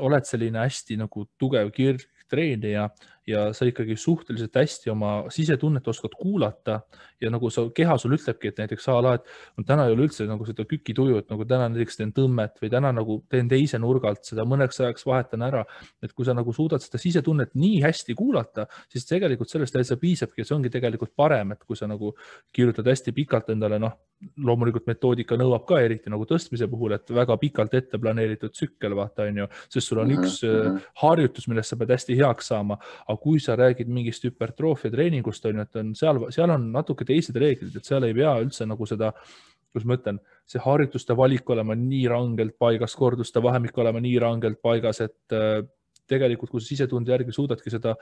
A: oled selline hästi nagu tugev kirgtreenija ja sa ikkagi suhteliselt hästi oma sisetunnet oskad kuulata ja nagu sa, keha sul ütlebki, et näiteks a la, et no täna ei ole üldse nagu seda kükituju, et nagu täna näiteks teen tõmmet või täna nagu teen teise nurga alt seda mõneks ajaks vahetan ära. et kui sa nagu suudad seda sisetunnet nii hästi kuulata, siis tegelikult sellest täitsa piisabki ja see ongi tegelikult parem, et kui sa nagu kirjutad hästi pikalt endale, noh, loomulikult metoodika nõuab ka eriti nagu tõstmise puhul, et väga pikalt ette planeeritud tsükkel, vaata on ju, sest sul on mm -hmm. üks mhm. harjutus, millest sa pead hästi heaks saama aga kui sa räägid mingist hüpertroofia treeningust, on ju, et on seal, seal on natuke teised reeglid, et seal ei pea üldse nagu seda, kuidas ma ütlen, see harjutuste valik olema nii rangelt paigas, korduste vahemik olema nii rangelt paigas, et äh, tegelikult, kui sa sisetunde järgi suudadki seda,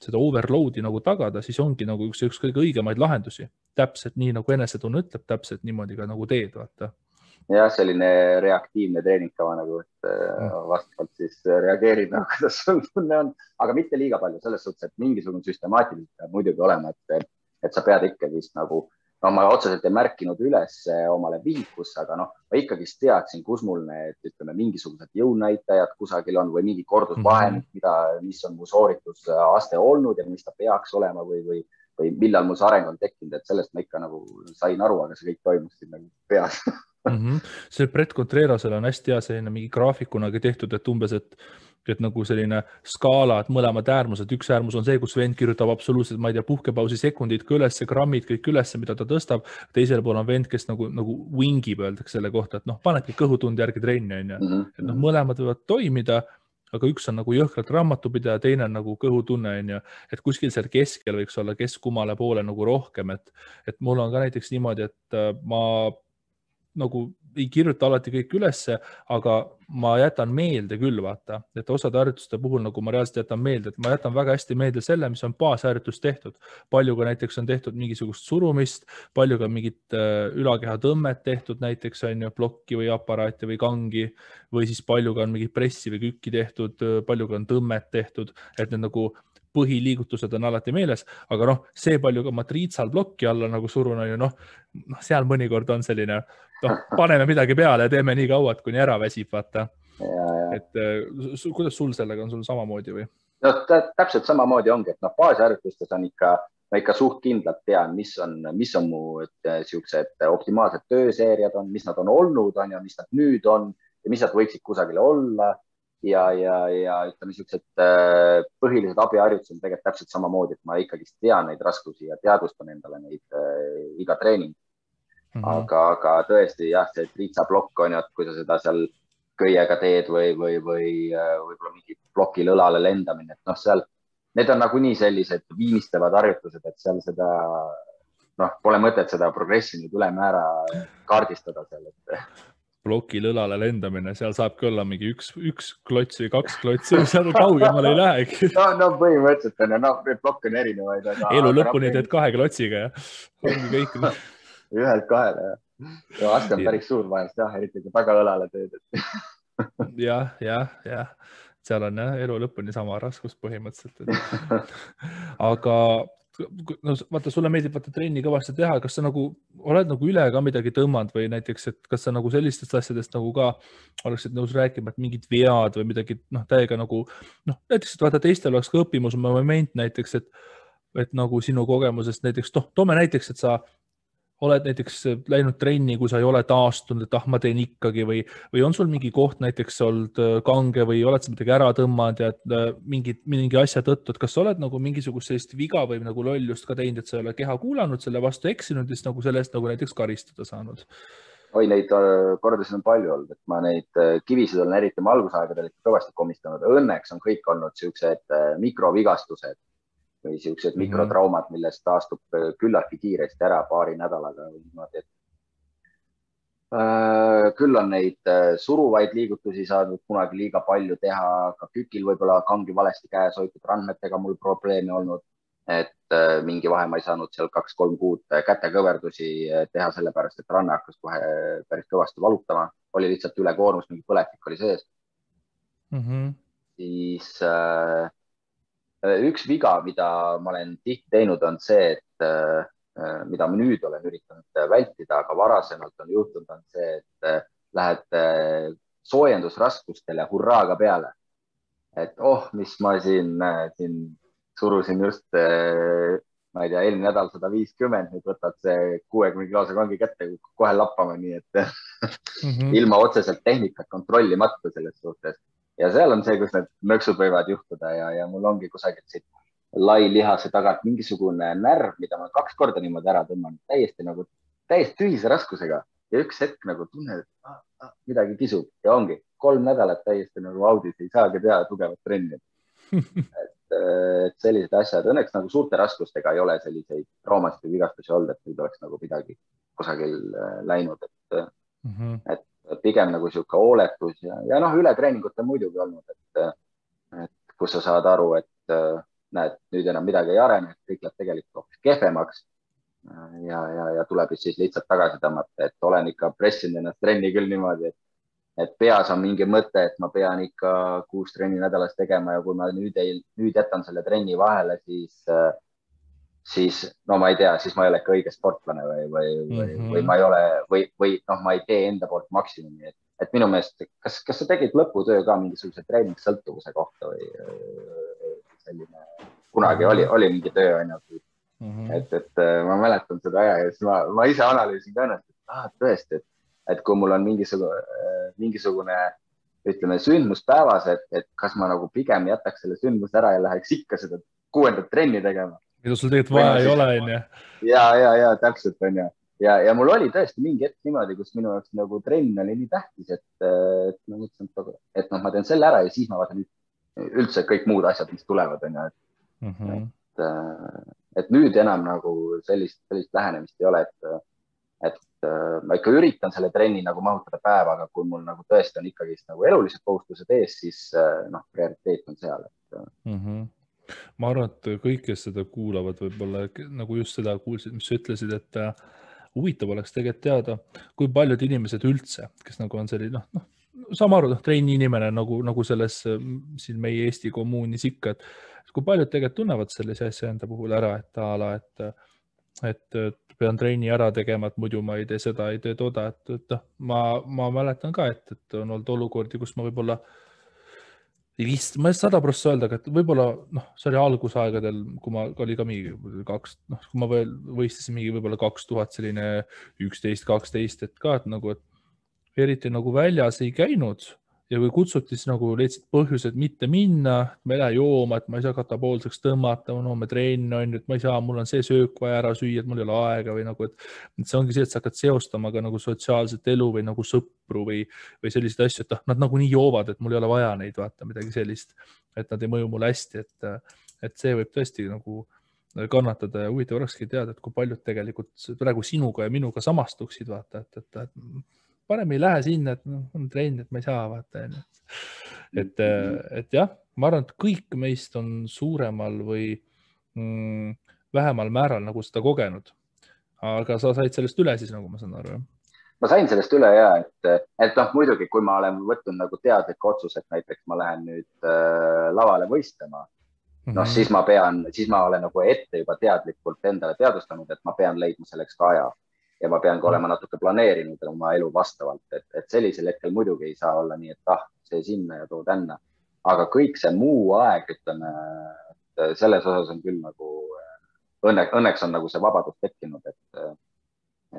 A: seda overload'i nagu tagada, siis ongi nagu üks, üks kõige õigemaid lahendusi. täpselt nii nagu enesetunne ütleb, täpselt niimoodi ka nagu teed, vaata
B: jah, selline reaktiivne treeningkava nagu, et mm. vastavalt siis reageerid nagu, kuidas sul tunne on, aga mitte liiga palju selles suhtes, et mingisugune süstemaatiliselt peab muidugi olema, et, et sa pead ikkagist nagu, no ma otseselt ei märkinud üles omale vihikusse, aga noh, ma ikkagist teadsin, kus mul need, ütleme, mingisugused jõunäitajad kusagil on või mingi kordusvahemik -hmm. mida, mis on mu sooritusaste olnud ja mis ta peaks olema või, või või millal mul see areng on tekkinud, et sellest ma ikka nagu sain aru, aga see kõik toimus siin nagu peas
A: mm. -hmm. see Brett Contreras on hästi hea selline mingi graafik kunagi tehtud, et umbes, et, et nagu selline skaala, et mõlemad äärmused, üks äärmus on see, kus vend kirjutab absoluutselt, ma ei tea, puhkepausi sekundid ka ülesse, grammid kõik ülesse, mida ta tõstab. teisel pool on vend, kes nagu, nagu wingib, öeldakse selle kohta, et noh, panebki kõhutunde järgi trenni, onju. Mhm, et noh, mõlemad võivad toimida aga üks on nagu jõhkralt raamatupidaja, teine on nagu kõhutunne, onju. et kuskil seal keskel võiks olla, kes kummale poole nagu rohkem, et, et mul on ka näiteks niimoodi, et äh, ma nagu ei kirjuta alati kõik ülesse, aga ma jätan meelde küll, vaata, et osade harjutuste puhul nagu ma reaalselt jätan meelde, et ma jätan väga hästi meelde selle, mis on baasharjutus tehtud. palju ka näiteks on tehtud mingisugust surumist, palju ka mingit äh, ülakeha tõmmet tehtud näiteks on ju plokki või aparaati või kangi või siis palju ka on mingit pressi või kükki tehtud, palju ka on tõmmet tehtud, et need nagu põhiliigutused on alati meeles, aga noh, see palju ka matriitsal plokki alla nagu surun, on ju noh, noh, seal mõnikord on selline, noh, paneme midagi peale ja teeme nii kaua, et kuni ära väsib, vaata. et äh, kuidas sul sellega on, sul samamoodi või?
B: no täpselt samamoodi ongi, et noh, baasharjutustes on ikka, ma ikka suht kindlalt tean, mis on, mis on mu siuksed optimaalsed tööseeriad on, mis nad on olnud, on ju, mis nad nüüd on ja mis nad võiksid kusagil olla ja, ja, ja ütleme, niisugused äh, põhilised abiharjutused on tegelikult täpselt samamoodi, et ma ikkagist tean neid raskusi ja teadvustan endale neid äh, iga treening mm. -hmm. aga, aga tõesti jah, see triitsaplokk on ju, et kui sa seda seal köiega teed või, või, või äh, võib-olla mingi plokil õlale lendamine, et noh, seal need on nagunii sellised viimistlevad harjutused, et seal seda noh, pole mõtet seda progressi nüüd ülemäära kaardistada seal, et
A: plokil õlale lendamine, seal saabki olla mingi üks, üks klots või kaks klotsi, seal kaugemale ei lähegi.
B: no, no põhimõtteliselt on ju, noh, plokk on erinevaid,
A: elu lõpuni teed kahe klotsiga ja ongi kõik
B: ühelt kahele jah. ja aste on päris suur vahest jah, eriti kui väga õlale teed
A: jah, jah, jah, seal on jah, elu lõpuni sama raskus põhimõtteliselt aga no vaata, sulle meeldib vaata trenni kõvasti teha, kas sa nagu oled nagu üle ka midagi tõmmanud või näiteks, et kas sa nagu sellistest asjadest nagu ka oleksid nõus rääkima, et mingid vead või midagi noh, täiega nagu noh, näiteks, et vaata teistel oleks ka õppimusmoment näiteks, et et nagu sinu kogemusest näiteks, noh, toome näiteks, et sa oled näiteks läinud trenni, kui sa ei ole taastunud, et ah, ma teen ikkagi või, või on sul mingi koht näiteks olnud äh, kange või oled sa midagi ära tõmmanud ja äh, mingid, mingi asja tõttu, et kas sa oled nagu mingisugust sellist viga või nagu lollust ka teinud, et sa ei ole keha kuulanud, selle vastu eksinud ja siis nagu selle eest nagu näiteks karistada saanud?
B: oi, neid äh, kordasid on palju olnud, et ma neid kivisid olen eriti oma algusaegadel ikka kõvasti komistanud. Õnneks on kõik olnud siuksed mikrovigastused või siuksed -hmm. mikrotraumad, millest taastub äh, küllaltki kiiresti ära paari nädalaga või niimoodi, et äh, küll on neid äh, suruvaid liigutusi saanud kunagi liiga palju teha, ka kükil võib-olla kangi valesti käes hoitud, randmetega mul probleeme olnud, et mingi vahe ma ei saanud seal kaks-kolm kuud kätekõverdusi teha, sellepärast et ranne hakkas kohe päris kõvasti valutama, oli lihtsalt ülekoormus, mingi põletik oli sees mm. -hmm. siis Äh, üks viga, mida ma olen tihti teinud, on see, et äh, äh, mida ma nüüd olen üritanud vältida, aga varasemalt on juhtunud, on see, et lähed soojendusraskustele hurraaga peale. et oh, mis ma siin, siin surusin just, ma ei tea, eelmine nädal sada viiskümmend, nüüd võtad see kuuekümne kilose kangi kätte, kohe lappama, nii et mm -hmm. ilma otseselt tehnikat kontrollimata selles suhtes ja seal on see, kus need nõksud võivad juhtuda ja, ja mul ongi kusagilt siit lai lihase tagant mingisugune närv, mida ma kaks korda niimoodi ära tõmban, täiesti nagu, täiesti tühise raskusega. Ja üks hetk nagu tunned, et ah, ah, midagi kisub. Ja ongi. Kolm nädalat täiesti nagu audis, ei saagi teha tugevat trenni. Et, et sellised asjad, õnneks nagu suurte raskustega ei ole selliseid traumasid või vigastusi olnud, et nüüd oleks nagu midagi kusagil äh, läinud, et mm, -hmm. et pigem nagu sihuke hooletus ja, ja noh, ületreeningut on muidugi olnud, et, et kus sa saad aru, et näed, nüüd enam midagi ei arene, kõik läheb tegelikult hoopis kehvemaks. ja, ja, ja tuleb siis lihtsalt tagasi tõmmata, et olen ikka pressinud ennast trenni küll niimoodi, et, et peas on mingi mõte, et ma pean ikka kuus trenni nädalas tegema ja kui ma nüüd ei, nüüd jätan selle trenni vahele, siis äh, siis no ma ei tea, siis ma ei ole ikka õige sportlane või, või mm, -hmm. või, või ma ei ole või, või noh, ma ei tee enda poolt maksimumi, et, et minu meelest, kas, kas sa tegid lõputöö ka mingisuguse treeningsõltuvuse kohta või selline, kunagi oli, oli mingi töö on ju -hmm. et, et ma mäletan seda aja ja siis ma, ma ise analüüsin ka ennast, et ah, tõesti, et, et kui mul on mingisugune, mingisugune ütleme sündmus päevas, et, et kas ma nagu pigem jätaks selle sündmuse ära ja läheks ikka seda kuuendat trenni tegema
A: mida sul tegelikult vaja ei ole, onju.
B: ja, ja, ja täpselt onju ja, ja mul oli tõesti mingi hetk niimoodi, kus minu jaoks nagu trenn oli nii tähtis, et, et ma mõtlesin, et, noh, ma teen selle ära ja siis ma vaatan üldse kõik muud asjad, mis tulevad, onju, et mm, -hmm. et, et nüüd enam nagu sellist, sellist lähenemist ei ole, et, et äh, ma ikka üritan selle trenni nagu mahutada päeva, aga kui mul nagu tõesti on ikkagist nagu elulised kohustused ees, siis äh, noh, prioriteet on seal, et mm.
A: -hmm ma arvan, et kõik, kes seda kuulavad, võib-olla nagu just seda kuulsid, mis sa ütlesid, et äh, huvitav oleks tegelikult teada, kui paljud inimesed üldse, kes nagu on selline noh, noh, saame aru, noh, treeni inimene nagu, nagu selles siin meie Eesti kommuunis ikka, et kui paljud tegelikult tunnevad sellise asja enda puhul ära, et a la, et, et, et pean trenni ära tegema, et muidu ma ei tee seda, ei tee toda, et, et noh, ma, ma mäletan ka, et, et on olnud olukordi, kus ma võib-olla ei vist, ma ei sada prossa öelda, aga võib-olla noh, see oli algusaegadel, kui ma, oli ka mingi kaks, noh, kui ma veel võistlesin mingi võib-olla kaks tuhat selline üksteist, kaksteist, et ka, et nagu, et eriti nagu väljas ei käinud ja kui kutsuti, siis nagu leidsid põhjused mitte minna, ma ei lähe jooma, et ma ei saa katapoolseks tõmmata, no me trenn on ju, et ma ei saa, mul on see söök vaja ära süüa, et mul ei ole aega või nagu, et, see ongi see, et sa hakkad seostama ka nagu sotsiaalset elu või nagu sõpru või, või selliseid asju, et noh, nad nagunii joovad, et mul ei ole vaja neid vaata midagi sellist, et nad ei mõju mulle hästi, et, et see võib tõesti nagu kannatada ja huvitav olekski teada, et kui paljud tegelikult praegu sinuga ja minuga samastuksid, vaata, et, et, et parem ei lähe sinna, et noh, on trenn, et ma ei saa vaata onju. et, et jah, ma arvan, et kõik meist on suuremal või mm, vähemal määral nagu seda kogenud. aga sa said sellest üle siis, nagu ma saan aru, jah?
B: ma sain sellest üle ja et, et noh, muidugi, kui ma olen võtnud nagu teadliku otsuse, et näiteks ma lähen nüüd äh, lavale võistlema, noh mm -hmm., siis ma pean, siis ma olen nagu ette juba teadlikult endale teadvustanud, et ma pean leidma selleks ka aja ja ma pean ka olema natuke planeerinud oma elu vastavalt, et, et sellisel hetkel muidugi ei saa olla nii, et ah, see sinna ja too tänna. aga kõik see muu aeg, ütleme, selles osas on küll nagu õnne, õnneks on nagu see vabadus tekkinud, et,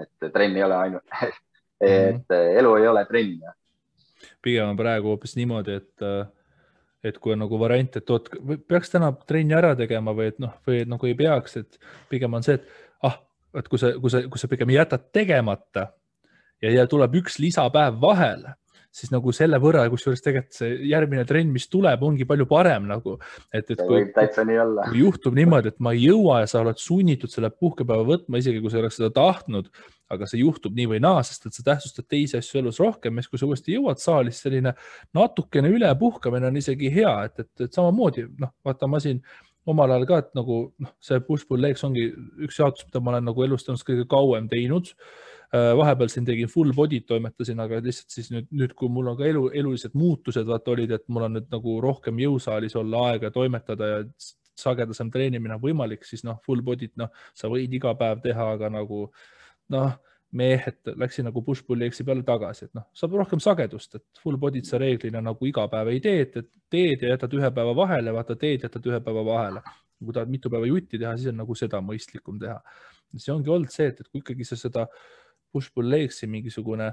B: et trenn ei ole ainult et -hmm. elu ei ole trenn.
A: pigem on praegu hoopis niimoodi, et et kui on nagu variant, et oot, peaks täna trenni ära tegema või et noh, või et nagu ei peaks, et pigem on see, et et kui sa, kui sa, kui sa pigem jätad tegemata ja, ja tuleb üks lisapäev vahele, siis nagu selle võrra, kusjuures tegelikult see järgmine trenn, mis tuleb, ongi palju parem nagu.
B: et, et kui,
A: kui juhtub niimoodi, et ma ei jõua ja sa oled sunnitud selle puhkepäeva võtma, isegi kui sa ei oleks seda tahtnud, aga see juhtub nii või naa, sest et sa tähtsustad teisi asju elus rohkem, siis kui sa uuesti jõuad saali, siis selline natukene ülepuhkamine on isegi hea, et, et, et samamoodi noh, vaata ma siin omal ajal ka, et nagu noh, see push-pull legs ongi üks jaotus, mida ma olen nagu elus tõenäoliselt kõige kauem teinud. Äh, vahepeal siin tegin full body't toimetasin, aga lihtsalt siis nüüd, nüüd, kui mul on ka elu, elulised muutused vaata olid, et mul on nüüd nagu rohkem jõusaalis olla aega toimetada ja sagedasem treenimine on võimalik, siis noh, full body't, noh, sa võid iga päev teha, aga nagu noh mehed läksin nagu push-pull'i eksi peale tagasi, et noh, saab rohkem sagedust, et full body't sa reeglina nagu iga päev ei tee, et teed ja jätad ühe päeva vahele, vaata teed, jätad ühe päeva vahele. kui tahad mitu päeva jutti teha, siis on nagu seda mõistlikum teha. see ongi olnud see, et, et kui ikkagi sa seda push-pull legsi mingisugune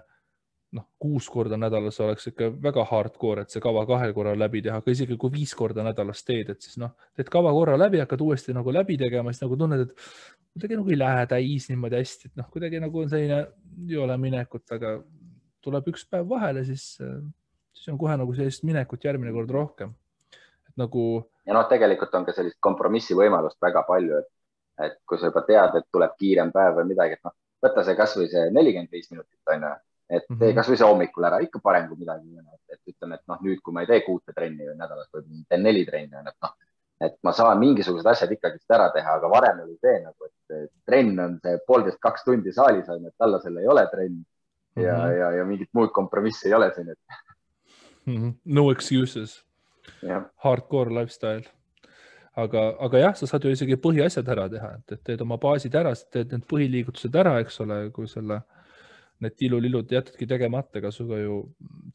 A: noh, kuus korda nädalas oleks ikka väga hardcore, et see kava kahel korral läbi teha, aga isegi kui viis korda nädalas teed, et siis noh, teed kava korra läbi, hakkad uuesti nagu läbi tegema, siis nagu tunned, et kuidagi nagu ei lähe täis niimoodi hästi, et noh, kuidagi nagu on selline, ei ole minekut, aga tuleb üks päev vahele, siis, siis on kohe nagu sellist minekut järgmine kord rohkem. et nagu.
B: ja noh, tegelikult on ka sellist kompromissi võimalust väga palju, et, et kui sa juba tead, et tuleb kiirem päev või midagi, et noh, võta see kasvõi see nelikümmend viis minutit on ju et mm -hmm. tee kasvõi see hommikul ära, ikka parem kui midagi, et, et ütleme, et noh, nüüd, kui ma ei tee kuute trenni nädalas või teen neli trenni, et noh, et ma saan mingisugused asjad ikkagist ära teha, aga varem oli see nagu, et trenn on see poolteist, kaks tundi saalis on, et alla selle ei ole trenn ja mm, -hmm. ja, ja mingit muud kompromissi ei ole siin, et
A: mm. -hmm. No excuses. Hardcore lifestyle aga, aga jah, sa saad ju isegi põhiasjad ära teha, et teed oma baasid ära, teed need põhiliigutused ära, eks ole, kui selle äh, need tilulillud jätadki tegemata, ega sinuga ju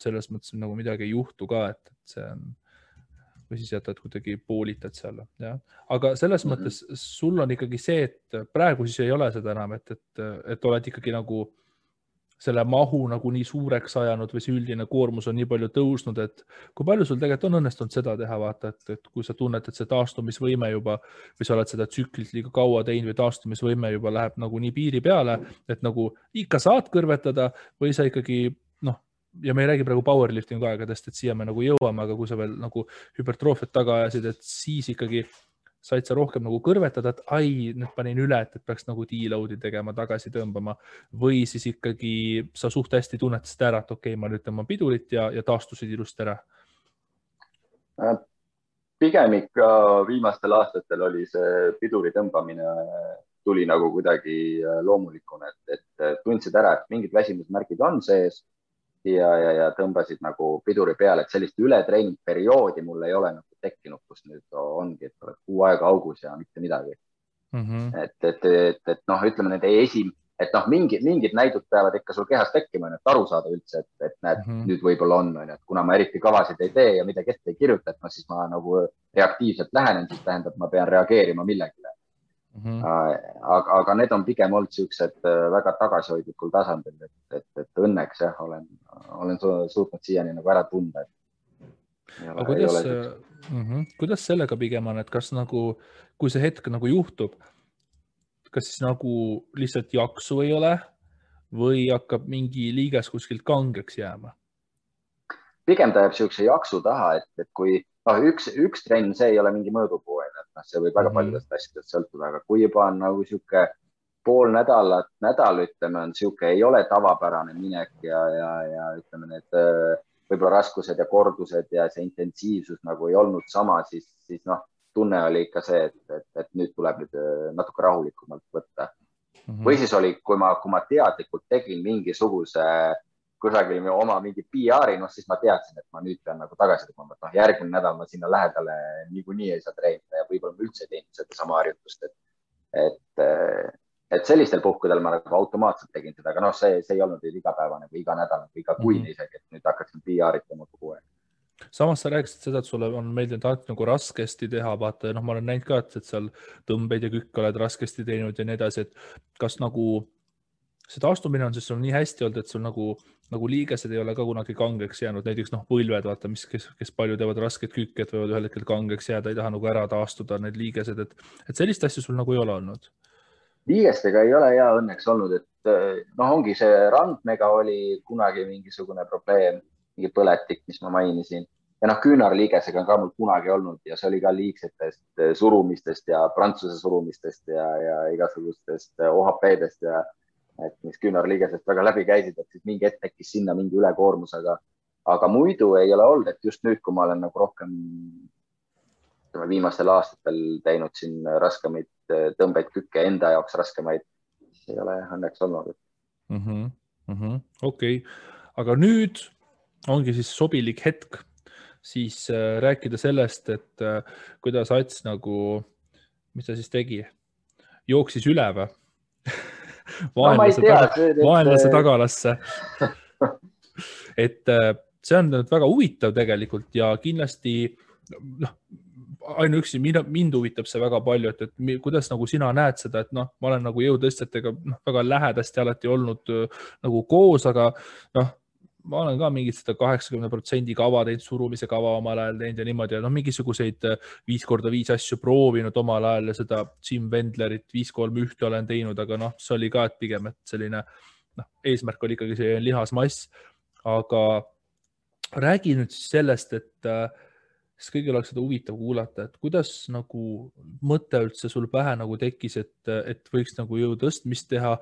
A: selles mõttes nagu midagi ei juhtu ka, et, et see on või siis jätad kuidagi poolitad seal, jah. aga selles mm -hmm. mõttes sul on ikkagi see, et praegu siis ei ole seda enam, et, et, et oled ikkagi nagu äh, selle mahu nagu nii suureks ajanud või see üldine koormus on nii palju tõusnud, et kui palju sul tegelikult on õnnestunud seda teha, vaata, et, et kui sa tunned, et see taastumisvõime juba või sa oled seda tsüklit liiga kaua teinud või taastumisvõime juba läheb nagu nii piiri peale, et nagu ikka saad kõrvetada või sa ikkagi noh, ja me ei räägi praegu powerliftingu aegadest, et siia me nagu jõuame, aga kui sa veel nagu hüpertroofiat taga ajasid, et siis ikkagi said sa rohkem nagu kõrvetada, et ai, nüüd panin üle, et, et peaks nagu deload'i tegema, tagasi tõmbama või siis ikkagi sa suht hästi tunnetasid ära, et okei okay,, ma nüüd tõmban pidurit ja, ja taastusid ilusti ära?
B: Äh, pigem ikka viimastel aastatel oli see piduri tõmbamine tuli nagu kuidagi äh, loomulikuna, et, et tundsid ära, et mingid väsimusmärgid on sees ja, ja, ja tõmbasid nagu piduri peale, et sellist ületreenimisperioodi mul ei ole nagu tekkinud, kus nüüd ongi, et oled kuu aega augus ja mitte midagi mm. -hmm. et, et, et, et noh, ütleme nende esim-, et noh, mingid, mingid näidud peavad ikka sul kehas tekkima, et aru saada üldse, et, et näed mm, -hmm. nüüd võib-olla on, on ju, et kuna ma eriti kavasid ei tee ja midagi ette ei kirjuta, et noh, siis ma nagu reaktiivselt lähenen, siis tähendab, ma pean reageerima millegile mm. -hmm. aga, aga need on pigem olnud siuksed äh, väga tagasihoidlikul tasandil, et, et, et õnneks jah, olen, olen suutnud siiani nagu ära tunda, et.
A: Aga kuidas, mm -hmm. kuidas sellega pigem on, et kas nagu, kui see hetk nagu juhtub kas siis nagu lihtsalt jaksu ei ole või hakkab mingi liiges kuskilt kangeks jääma?
B: pigem ta jääb niisuguse jaksu taha, et, et kui noh, üks, üks trenn, see ei ole mingi mõõdupuu, onju, et noh, see võib väga mm -hmm. paljudest asjadest sõltuda, aga kui juba on nagu niisugune pool nädalat, nädal, ütleme, on niisugune, ei ole tavapärane minek ja, ja, ja ütleme, need võib-olla raskused ja kordused ja see intensiivsus nagu ei olnud sama, siis, siis noh tunne oli ikka see, et, et, et nüüd tuleb nüüd äh, natuke rahulikumalt võtta mm. -hmm. või siis oli, kui ma, kui ma teadlikult tegin mingisuguse kusagil oma mingi PR-i, noh siis ma teadsin, et ma nüüd pean nagu tagasi tõmbama, et noh, järgmine nädal ma sinna lähedale niikuinii ei saa treenida ja võib-olla ma üldse ei teinud sedasama harjutust, et, et, äh, et sellistel puhkudel ma nagu automaatselt tegin seda, aga noh, see, see ei olnud igapäevane või iga nädal või iga kuine mm -hmm. isegi, et nüüd hakkasin PR-it tegema kogu aeg
A: samas sa rääkisid seda, et sulle on meeldinud alati nagu raskesti teha, vaata, noh, ma olen näinud ka, et, et seal tõmbeid ja kükke oled raskesti teinud ja nii edasi, et kas nagu see taastumine on siis sul nii hästi olnud, et sul nagu, nagu liigesed ei ole ka kunagi kangeks jäänud, näiteks noh, põlved, vaata, mis, kes, kes palju teevad rasket kükki, et võivad ühel hetkel kangeks jääda, ei taha nagu ära taastuda, need liigesed, et, et sellist asja sul nagu ei ole olnud?
B: Liigestega ei ole ja õnneks olnud, et noh, ongi see randmega oli kunagi mingisugune probleem, mingi põletik, mis ma mainisin. Ja noh, küünarliigesega on ka mul kunagi olnud ja see oli ka liigsetest eh, surumistest ja prantsuse surumistest ja, ja igasugustest eh, OHP-dest ja et mis küünarliigesest väga läbi käisid, et siis mingi hetk tekkis sinna mingi ülekoormus, aga, aga muidu ei ole olnud, et just nüüd, kui ma olen nagu rohkem ütleme viimastel aastatel teinud siin raskemaid eh, tõmbeid, kükke enda jaoks raskemaid, siis ei ole õnneks olnud
A: mm -hmm,. Mm -hmm. okei okay., aga nüüd ongi siis sobilik hetk siis äh, rääkida sellest, et äh, kuidas Ats nagu, mis ta siis tegi, jooksis üle või vaenlase, no, taga, vaenlase tagalasse et äh, see on väga huvitav tegelikult ja kindlasti noh, ainuüksi mind, mind huvitab see väga palju, et, et kuidas nagu sina näed seda, et noh, ma olen nagu jõutõstjatega noh, väga lähedasti alati olnud nagu koos, aga noh ma olen ka mingit seda kaheksakümne protsendi kava teinud, surumise kava omal ajal teinud ja niimoodi ja noh, mingisuguseid äh, viis korda viis asju proovinud omal ajal ja seda Jim Wendlerit viis kolm ühte olen teinud, aga noh, see oli ka, et pigem, et selline noh, eesmärk oli ikkagi see lihasmass. aga räägi nüüd siis sellest, et äh, siis kõigil oleks seda huvitav kuulata, et kuidas nagu mõte üldse sul pähe nagu tekkis, et, et võiks nagu jõu tõstmist teha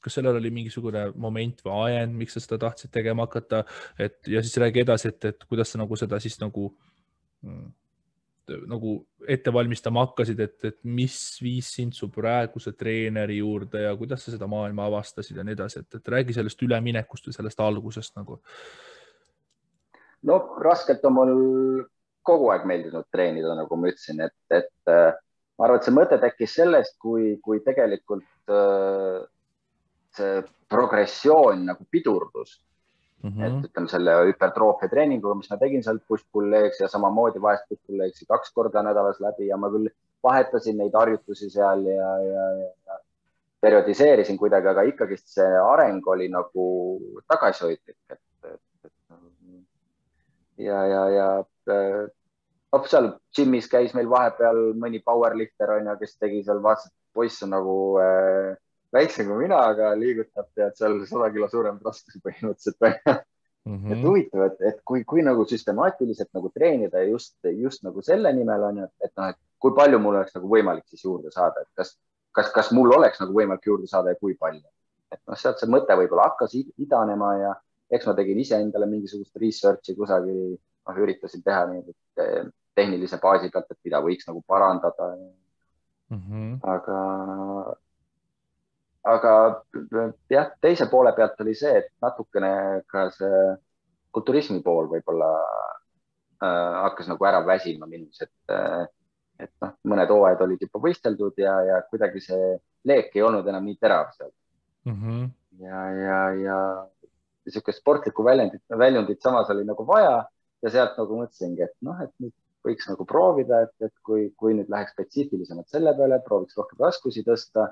A: kas sellel oli mingisugune moment või ajend, miks sa seda tahtsid tegema hakata, et ja siis räägi edasi, et, et kuidas sa nagu seda siis nagu mm, nagu ette valmistama hakkasid, et, et mis viis sind su praeguse treeneri juurde ja kuidas sa seda maailma avastasid ja nii edasi, et, et räägi sellest üleminekust või sellest algusest nagu.
B: no raskelt on mul kogu aeg meeldinud treenida, nagu ma ütlesin, et, et äh, ma arvan, et see mõte tekkis sellest, kui, kui tegelikult äh, see progressioon nagu pidurdus mm. -hmm. et ütleme selle hüpertroofia treeninguga, mis ma tegin seal push-pull legs ja samamoodi vahest push-pull legsi kaks korda nädalas läbi ja ma küll vahetasin neid harjutusi seal ja, ja, ja perioodiseerisin kuidagi, aga ikkagist see areng oli nagu tagasihoidlik, et, et, et ja, ja, ja noh, seal džimmis käis meil vahepeal mõni powerlifter on ju, kes tegi seal, vaatas, et poiss on nagu äh, väiksem kui mina, aga liigutab tead seal sada kilo suuremat raskust põhimõtteliselt mm. -hmm. et huvitav, et, et kui, kui nagu süstemaatiliselt nagu treenida just, just nagu selle nimel on ju, et noh, et kui palju mul oleks nagu võimalik siis juurde saada, et kas, kas, kas mul oleks nagu võimalik juurde saada ja kui palju. et noh, sealt see mõte võib-olla hakkas idanema ja eks ma tegin iseendale mingisugust research'i kusagil, noh, üritasin teha nii tehnilise baasi pealt, et mida võiks nagu parandada mm. -hmm. aga, aga jah, teise poole pealt oli see, et natukene ka see kulturismi pool võib-olla äh, hakkas nagu ära väsima minus, et äh, et noh, mõned hooajad olid juba võisteldud ja, ja kuidagi see leek ei olnud enam nii terav seal mm. -hmm. ja, ja, ja niisugust sportlikku väljundit, väljundit samas oli nagu vaja ja sealt nagu mõtlesingi, et noh, et nüüd võiks nagu proovida, et, et kui, kui nüüd läheks spetsiifilisemalt selle peale, prooviks rohkem raskusi tõsta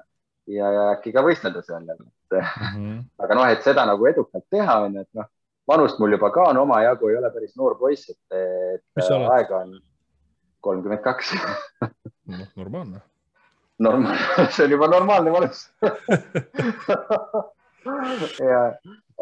B: ja, ja äkki ka võistelda seal jälle mm. -hmm. aga noh, et seda nagu edukalt teha, on ju, et noh, vanust mul juba ka on omajagu, ei ole päris noor poiss, et, et aega on kolmkümmend kaks.
A: noh, normaalne.
B: normaalne, see on juba normaalne vanus ja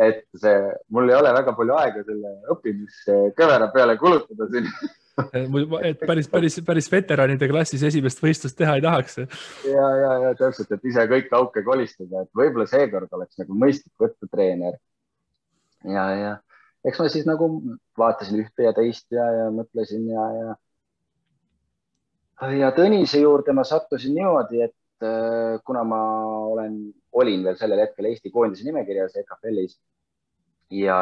B: et see, mul ei ole väga palju aega selle õppimiskõvera peale kulutada siin
A: et päris, päris, päris veteranide klassis esimest võistlust teha ei tahaks.
B: ja, ja, ja täpselt, et ise kõik auke kolistada, et võib-olla seekord oleks nagu mõistlik võtta treener. ja, ja eks ma siis nagu vaatasin ühte ja teist ja, ja mõtlesin ja, ja. ja Tõnise juurde ma sattusin niimoodi, et äh, kuna ma olen, olin veel sellel hetkel Eesti koondise nimekirjas EKFL-is ja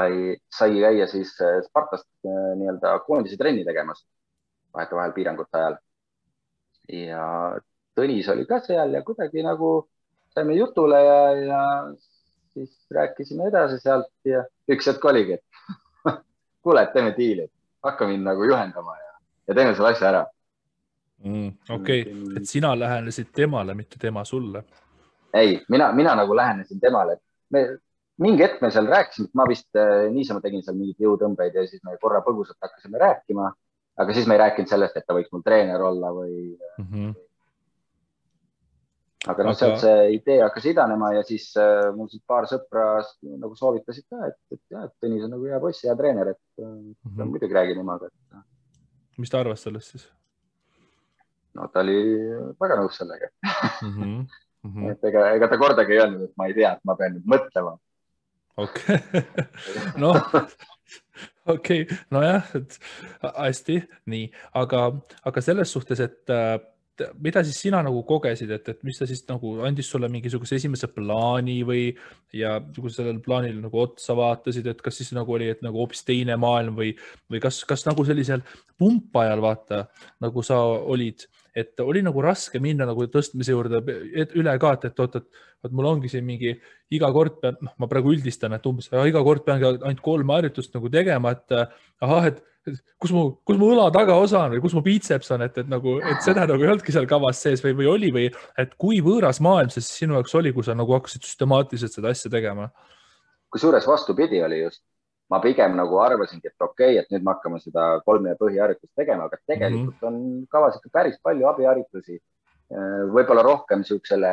B: sai käia siis äh, Spartast äh, nii-öelda koondise trenni tegemas vahetevahel piirangute ajal. ja Tõnis oli ka seal ja kuidagi nagu saime jutule ja, ja siis rääkisime edasi sealt ja üks hetk oligi, et kuule, et teeme diili, hakka mind nagu juhendama ja, ja teeme selle asja ära
A: mm,. okei okay., et sina lähenesid temale, mitte tema sulle?
B: ei, mina, mina nagu lähenesin temale, et me mingi hetk me seal rääkisime, ma vist äh, niisama tegin seal mingeid jõutõmbeid ja siis me korra põgusalt hakkasime rääkima, aga siis me ei rääkinud sellest, et ta võiks mul treener olla või mm. -hmm. aga noh aga..., sealt see idee hakkas idanema ja siis äh, mul siin paar sõpra nagu soovitasid ka, et, et jah, et Tõnis on nagu hea poiss, hea treener, et mm -hmm. muidugi räägi temaga et....
A: mis ta arvas sellest siis?
B: No ta oli väga nõus sellega mm. -hmm. Mm -hmm. et ega, ega ta kordagi ei öelnud, et ma ei tea, et ma pean nüüd mõtlema
A: okei okay. noh, okei okay., nojah, et hästi, nii, aga, aga selles suhtes, et äh, mida siis sina nagu kogesid, et, et mis ta siis nagu andis sulle mingisuguse esimese plaani või ja kui sa sellele plaanile nagu otsa vaatasid, et kas siis nagu oli, et nagu hoopis teine maailm või, või kas, kas nagu sellisel pumpajal vaata nagu sa olid et oli nagu raske minna nagu tõstmise juurde üle ka, et, et oot, et, et mul ongi siin mingi iga kord pean, noh, ma praegu üldistan, et umbes iga kord peangi ainult kolm harjutust nagu tegema, et ahah, et kus mu, kus mu õla tagaosa on või kus mu biitseps on, et, et nagu, et seda nagu ei olnudki seal kavas sees või, või oli või et kui võõras maailm see sinu jaoks oli, kui sa nagu hakkasid süstemaatiliselt seda asja tegema?
B: kusjuures vastupidi oli just ma pigem nagu arvasingi, et okei okay,, et nüüd me hakkame seda kolme põhiharjutust tegema, aga tegelikult mm -hmm. on kavas ikka päris palju abiharjutusi. võib-olla rohkem niisugusele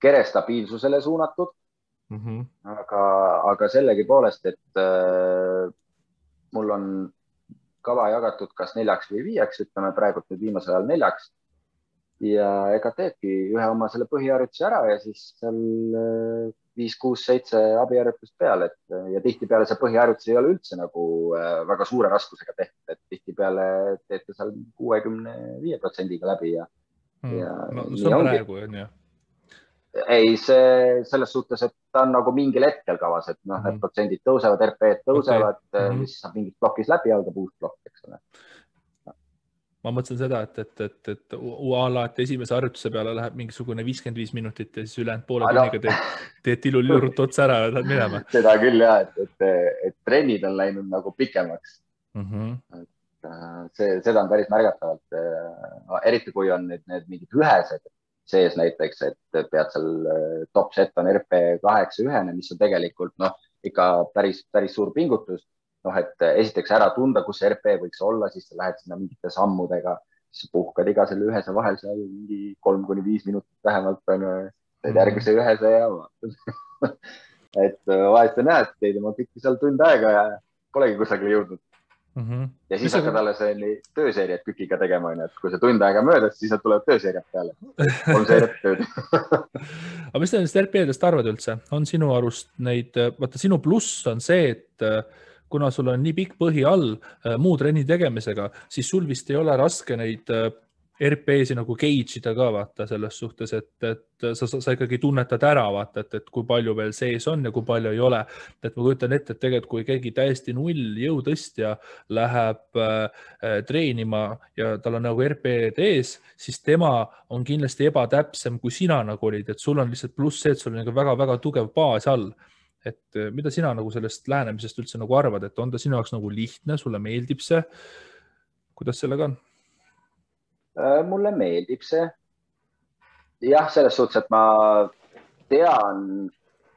B: kere stabiilsusele suunatud mm. -hmm. aga, aga sellegipoolest, et äh, mul on kava jagatud kas neljaks või viieks, ütleme praegult nüüd viimasel ajal neljaks. ja ega teedki ühe oma selle põhiharjutuse ära ja siis seal äh, viis, kuus, seitse abiharjutust peale, et ja tihtipeale see põhiharjutus ei ole üldse nagu äh, väga suure raskusega tehtud, et tihtipeale teete seal kuuekümne viie protsendiga läbi ja
A: mm.. ja no, see on praegu on ju?
B: ei, see selles suhtes, et ta on nagu mingil hetkel kavas, et noh mm, -hmm. need protsendid tõusevad, RP-d tõusevad okay., mm -hmm. siis saab mingis plokis läbi, algab uus plokk, eks ole
A: ma mõtlen seda, et, et, et, et a la, et esimese harjutuse peale läheb mingisugune viiskümmend viis minutit ja siis ülejäänud poole tunniga teed, teed tilulilurut otsa ära ja lähed minema.
B: seda küll ja, et, et, et trennid on läinud nagu pikemaks mm. -hmm. et äh, see, seda on päris märgatavalt, äh, eriti kui on nüüd need mingid ühesed sees näiteks, et pead seal äh, top set on RP kaheksa ühene, mis on tegelikult noh, ikka päris, päris suur pingutus noh, et eh, esiteks ära tunda, kus see RP võiks olla, siis sa lähed sinna mingite sammudega, siis puhkad iga selle ühese vahel seal mingi kolm kuni viis minutit vähemalt onju, teed mhm. järgmise ühese ja et eh, vahest jah, et teid on pikki seal tund aega ja polegi kusagile jõudnud. mm. -hmm. ja siis hakkad alles tööseeriat kükiga tegema, onju, et kui see tund aega möödas, siis nad tulevad tööseeriad peale. kolm seeriat tööd
A: aga mis sa nendest RP-dest arvad üldse, on sinu arust neid, vaata sinu pluss on see, et kuna sul on nii pikk põhi all muu trenni tegemisega, siis sul vist ei ole raske neid RP-si nagu gauge ida ka vaata selles suhtes, et, et sa, sa, sa ikkagi tunnetad ära vaata, et, et kui palju veel sees on ja kui palju ei ole. et ma kujutan ette, et tegelikult kui keegi täiesti null jõutõstja läheb äh, treenima ja tal on nagu RP-d ees, siis tema on kindlasti ebatäpsem, kui sina nagu olid, et sul on lihtsalt pluss see, et sul on nagu väga-väga tugev baas all et äh, mida sina nagu sellest lähenemisest üldse nagu arvad, et on ta sinu jaoks nagu lihtne, sulle meeldib see? kuidas sellega on?
B: Äh, mulle meeldib see. jah, selles suhtes, et ma tean,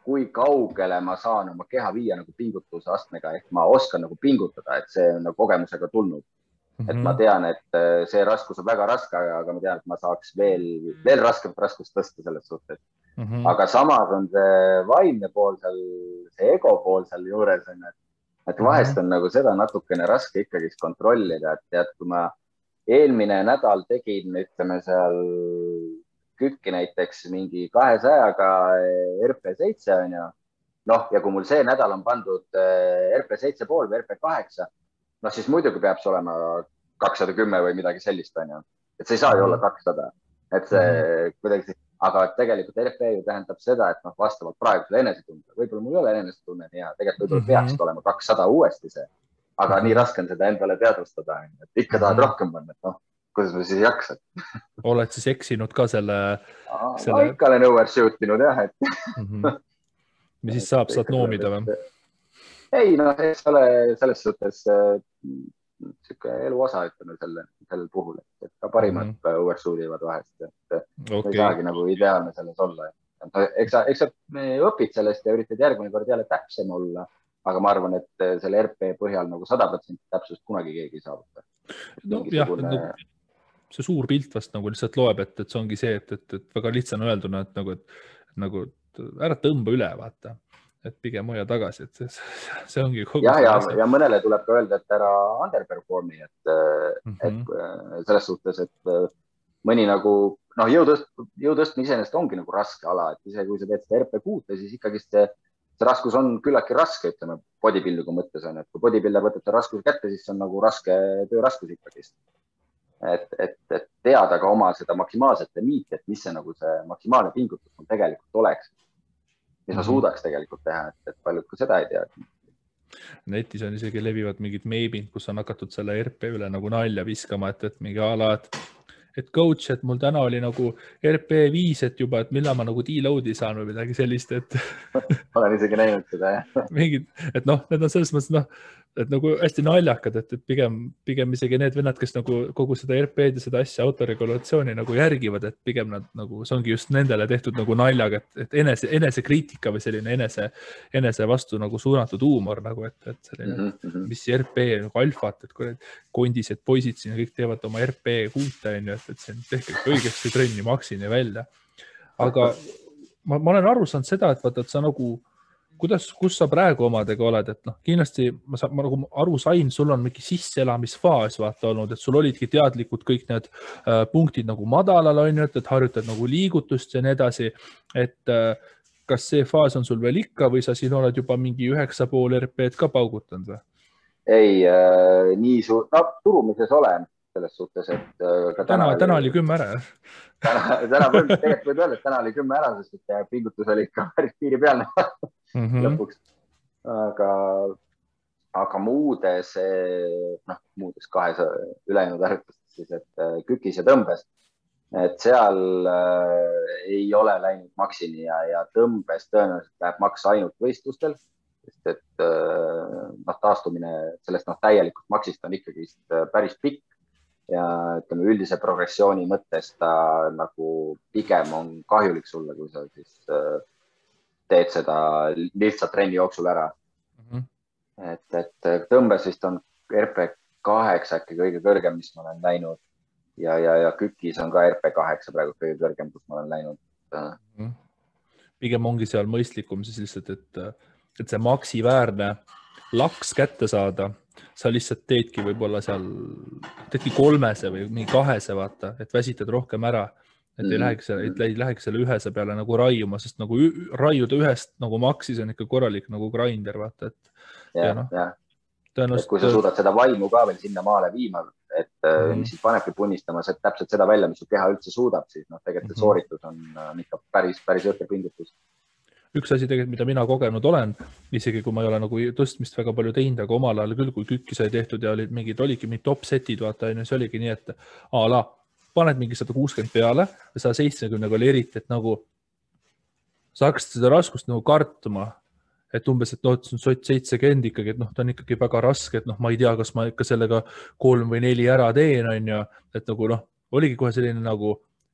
B: kui kaugele ma saan oma keha viia nagu pingutuse astmega ehk ma oskan nagu pingutada, et see on nagu kogemusega tulnud mm. -hmm. et ma mhm. tean, et äh, see raskus on väga raske, aga ma tean, et ma saaks veel, veel raskemat raskust tõsta selles suhtes mm. -hmm. aga samas on see vaimne pool seal, see ego pool seal juures on ju, et, et vahest -hmm. on nagu seda natukene raske ikkagist kontrollida, et tead, kui ma eelmine nädal tegin, ütleme seal kükki näiteks mingi kahesajaga RP7 on ju. noh, ja kui mul see nädal on pandud eh, RP7 pool või RP8, noh siis muidugi peab see olema kakssada kümme või midagi sellist, on ju. et see ei saa ju olla kakssada, et see mhm. kuidagi, aga tegelikult RP ju tähendab seda, et noh, vastavalt praegusele enesetundele, võib-olla mul ei ole enesetunne nii hea, tegelikult võib-olla mm -hmm. peakski olema kakssada uuesti see aga nii raske on seda endale teadvustada, et ikka tahad mhm. rohkem panna, et noh, kuidas ma siis jaksad
A: oled siis eksinud ka selle,
B: selle...? no ikka olen overshoot inud jah, et mm.
A: -hmm. mis siis saab, saad noomida või?
B: ei noh, eks ole selles suhtes niisugune äh, elu osa, ütleme selle, sellel puhul, et ka parimad mm -hmm. overshoot ivad vahest, et okay. ei saagi nagu ideaalne selles olla. eks sa, eks sa õpid sellest ja üritad järgmine kord jälle täpsem olla aga ma arvan, et eh, selle RP põhjal nagu sada protsenti täpsust kunagi keegi ei saavuta.
A: nojah Mingisugune..., see suur pilt vast nagu lihtsalt loeb, et, et see ongi see, et, et, et väga lihtsana öelduna, et nagu, et nagu ära tõmba üle, vaata, et pigem hoia tagasi, et see, see ongi
B: kogu. ja, ja, ja mõnele tuleb ka öelda, et ära underperform'i, et mm, -hmm. et eh, selles suhtes, et eh, mõni nagu noh, jõutõst-, jõutõstmine iseenesest ongi nagu raske ala, et isegi kui sa teed seda RP kuute, siis ikkagist see see raskus on küllaltki raske, ütleme bodybuilding'u mõttes on, et kui bodybuilder võtab selle raskuse kätte, siis see on nagu raske tööraskus ikkagist. et, et, et teada ka oma seda maksimaalset limiiti, et mis see nagu see maksimaalne pingutus mul tegelikult oleks. Mis ma mhm. suudaks tegelikult teha, et, et paljud ka seda ei tea
A: netis on isegi levivad mingid meemid, kus on hakatud selle RP üle nagu nalja viskama, et, et mingi a la, et et coach, et mul täna oli nagu RP5, et juba, et millal ma nagu deload'i saan või midagi sellist, et
B: olen isegi näinud seda, jah.
A: mingid, et noh, need on selles mõttes noh, et nagu hästi naljakad, et, et pigem, pigem isegi need vennad, kes nagu kogu seda RP-d ja seda asja autoregulatsiooni nagu järgivad, et pigem nad nagu, see ongi just nendele tehtud nagu naljaga, et, et enese, enesekriitika või selline enese, enese vastu nagu suunatud huumor nagu, et, et selline mm, -hmm. mis RP nagu alfat, et need kondised poisid siin kõik teevad oma RP kuute on ju, et, et on tehke õigesti trenni maksini välja. aga ma, ma olen aru saanud seda, et vaata, et sa nagu kuidas, kus sa praegu omadega oled, et noh, kindlasti ma, ma nagu aru sain, sul on mingi sisseelamisfaas vaata olnud, et sul olidki teadlikud kõik need äh, punktid nagu madalal on ju, et, et harjutad nagu liigutust ja nii edasi. et äh, kas see faas on sul veel ikka või sa siin oled juba mingi üheksa pool RP-d ka paugutanud või?
B: ei äh,, nii suur, no turumises olen selles suhtes, et
A: äh,. täna, täna, täna oli kümme ära
B: täna, täna võib, tegelikult võib öelda, et täna oli kümme ära, sest et pingutus oli ikka päris piiripealne mm -hmm. lõpuks. aga, aga muudes, noh, muudes kahes ülejäänud harjutustes et äh, kükis ja tõmbes, et seal äh, ei ole läinud maksini ja, ja tõmbes tõenäoliselt läheb maks ainult võistlustel sest et äh, noh, taastumine sellest noh, täielikust maksist on ikkagist äh, päris pikk ja ütleme üldise progressiooni mõttes ta nagu pigem on kahjulik sulle, kui sa siis äh, teed seda lihtsalt trenni jooksul ära mm. -hmm. et, et tõmbes vist on RP kaheksa äkki kõige kõrgem, mis ma olen näinud ja, ja, ja kükis on ka RP kaheksa praegu kõige kõrgem, kus ma olen läinud mm. -hmm.
A: pigem ongi seal mõistlikum siis lihtsalt, et, et see maksiväärne laks kätte saada sa lihtsalt teedki võib-olla seal, teedki kolmese või mingi kahese, vaata, et väsitad rohkem ära. Et mm -hmm. ei läheks, et ei läheks selle ühese peale nagu raiuma, sest nagu raiuda ühest nagu maksis on ikka korralik nagu grinder, vaata, et.
B: ja, ja, no, ja. tõenäoliselt. kui sa suudad seda vaimu ka veel sinnamaale viima, et mm -hmm. mis sind panebki punnistama täpselt seda välja, mis su keha üldse suudab, siis noh, tegelikult see mm -hmm. sooritus on, on ikka päris, päris jõhker pingutus
A: üks asi tegelikult, mida mina kogenud olen, isegi kui ma ei ole nagu tõstmist väga palju teinud, aga omal ajal küll, kui kükki sai tehtud ja olid mingid, olidki mingid top set'id, vaata onju, see oligi nii, et a la paned mingi sada kuuskümmend peale ja saja seitsmekümnega oli eriti, et nagu sa hakkasid seda raskust nagu kartma. et umbes, et noh, et see on sott seitsekümmend ikkagi, et noh, ta on ikkagi väga raske, et noh, ma ei tea, kas ma ikka sellega kolm või neli ära teen, onju, et nagu noh, oligi kohe selline nagu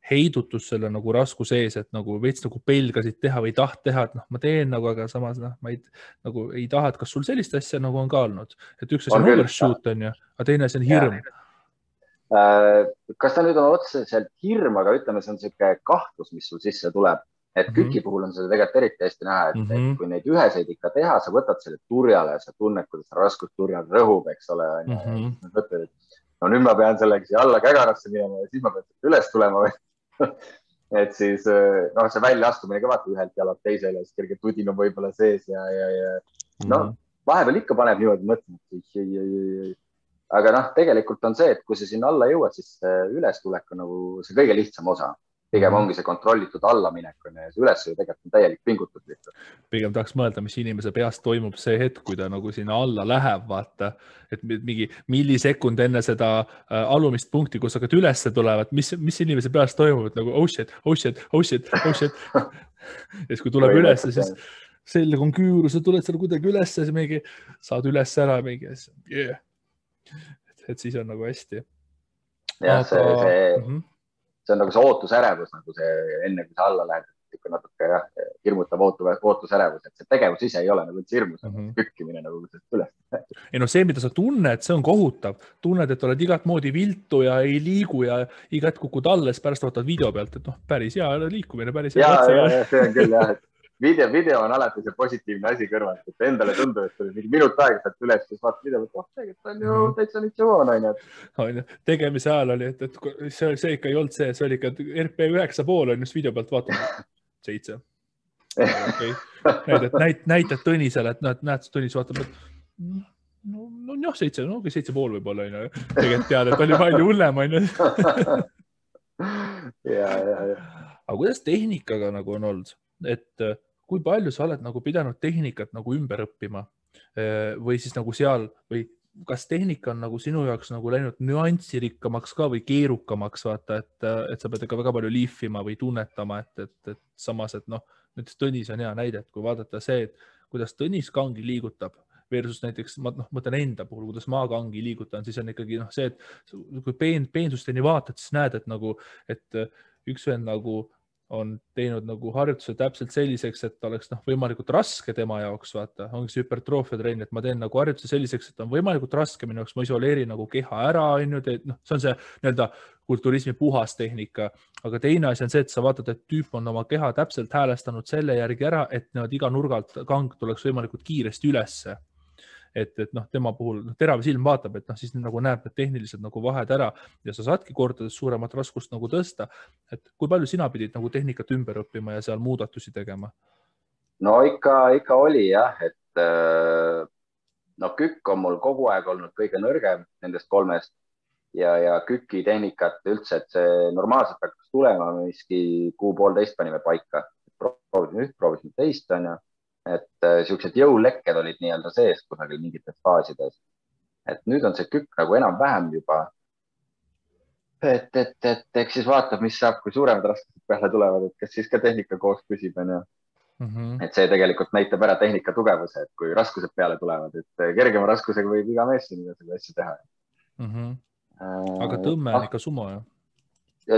A: heidutus selle nagu raskuse ees, et nagu veits nagu pelgasid teha või ei taht teha, et noh, ma teen nagu, aga samas noh, ma ei nagu ei taha, et kas sul sellist asja nagu on ka olnud, et üks asi on, on overshoot on ju, aga teine asi on hirm.
B: Äh, kas ta nüüd on otseselt hirm, aga ütleme, see on niisugune kahtlus, mis sul sisse tuleb, et mm -hmm. küki puhul on seda tegelikult eriti hästi näha, et, mm -hmm. et mhm. kui neid üheseid ikka teha, sa võtad selle turjale, sa tunned, kuidas raskust turjal rõhub, eks ole, onju. Mhm. mõtled, et no nüüd ma pean sellega siia alla kägarasse minema ja siis ma pean üles tulema et siis eh, noh, see väljaastumine ka vaata ühelt jalalt teisele, siis kerge tudin on võib-olla sees ja, ja, ja noh, mhm. vahepeal ikka paneb niimoodi mõtlema, et ei, ei, ei, ei. Aga noh, tegelikult on see, et kui sa sinna alla jõuad, siis ülestulek on nagu see kõige lihtsam osa. Pigem ongi see kontrollitud allaminek on ju ja see ülesöö tegelikult on täielik pingutus lihtsalt.
A: pigem tahaks mõelda, mis inimese peas toimub see hetk, kui ta nagu sinna alla läheb, vaata, et mingi millisekund enne seda äh, alumist punkti, kus hakkad ülesse tulema, et mis, mis inimese peas toimub, et nagu oh shit, oh shit, oh shit, oh shit. Ja siis, kui tuleb ülesse, siis selg on küür, sa tuled seal kuidagi ülesse, siis mingi saad üles ära mingi yeah., et, et siis on nagu hästi.
B: jah, see, see mm, -hmm see on nagu see ootusärevus nagu see enne, kui sa alla lähed, niisugune natuke jah, hirmutav ootusärevus, et see tegevus ise ei ole nagu üldse hirmus mm, -hmm. kükkimine nagu sellest üles.
A: ei no see, mida sa tunned, see on kohutav, tunned, et oled igat moodi viltu ja ei liigu ja iga hetk kukud alla, siis pärast vaatad video pealt, et noh, päris hea liikumine, päris
B: hea. ja, ja, ja see on küll jah, et video, video on alati see positiivne asi kõrvalt, et endale tundub, et tuli mingi minut aega sealt üles, siis vaatad video, et oh, tegelikult on ju täitsa missioon onju.
A: onju, tegemise ajal oli, et, et see, see ikka ei olnud see, see oli ikka RP üheksa pool on just video pealt vaatama, seitse okay.. näitad, näit-, näitad Tõnisele, et et näed, Tõnis vaatab, et no, no jah, seitse, no okei, seitse pool võib-olla onju. tegelikult tead, et oli palju hullem onju.
B: ja, ja, ja.
A: aga kuidas tehnikaga nagu on olnud, et kui palju sa oled nagu pidanud tehnikat nagu ümber õppima? Eh, või siis nagu seal või kas tehnika on nagu sinu jaoks nagu läinud nüansirikkamaks ka või keerukamaks, vaata, et, et sa pead ikka väga palju lihvima või tunnetama, et, et, et samas, et noh, näiteks Tõnis on hea näide, et kui vaadata see, et kuidas Tõnis kangi liigutab versus näiteks ma noh, mõtlen enda puhul, kuidas ma kangi liigutan, siis on ikkagi noh, see, et kui peen, peensusteni vaatad, siis näed, et nagu, et üks vend nagu on teinud nagu harjutuse täpselt selliseks, et oleks noh, võimalikult raske tema jaoks, vaata, ongi see hüpertroofia trenn, et ma teen nagu harjutuse selliseks, et on võimalikult raske minu jaoks, ma isoleerin nagu keha ära, on ju, noh, see on see nii-öelda kulturismi puhas tehnika. aga teine asi on see, et sa vaatad, et tüüp on oma keha täpselt häälestanud selle järgi ära, et niimoodi iga nurga alt kang tuleks võimalikult kiiresti ülesse et, et noh, tema puhul noh, terav silm vaatab, et noh, siis nagu näeb need tehnilised nagu vahed ära ja sa saadki kordades suuremat raskust nagu tõsta. et kui palju sina pidid nagu tehnikat ümber õppima ja seal muudatusi tegema?
B: no ikka, ikka oli jah, et äh, no kükk on mul kogu aeg olnud kõige nõrgem nendest kolmest ja, ja küki tehnikat üldse, et see normaalselt hakkas tulema, miski kuu-poolteist panime paika. proovisime üht, proovisime teist, onju et äh, siuksed jõulekked olid nii-öelda sees kusagil mingites faasides. et nüüd on see kükk nagu enam-vähem juba. et, et, et eks siis vaatab, mis saab, kui suuremad raskused peale tulevad, et kas siis ka tehnika koos püsib, onju. Mhm. et see tegelikult näitab ära tehnika tugevuse, et kui raskused peale tulevad, et äh, kergema raskusega võib iga mees siin igasugu asju teha
A: mm. -hmm. aga tõmme on ikka sumo, jah?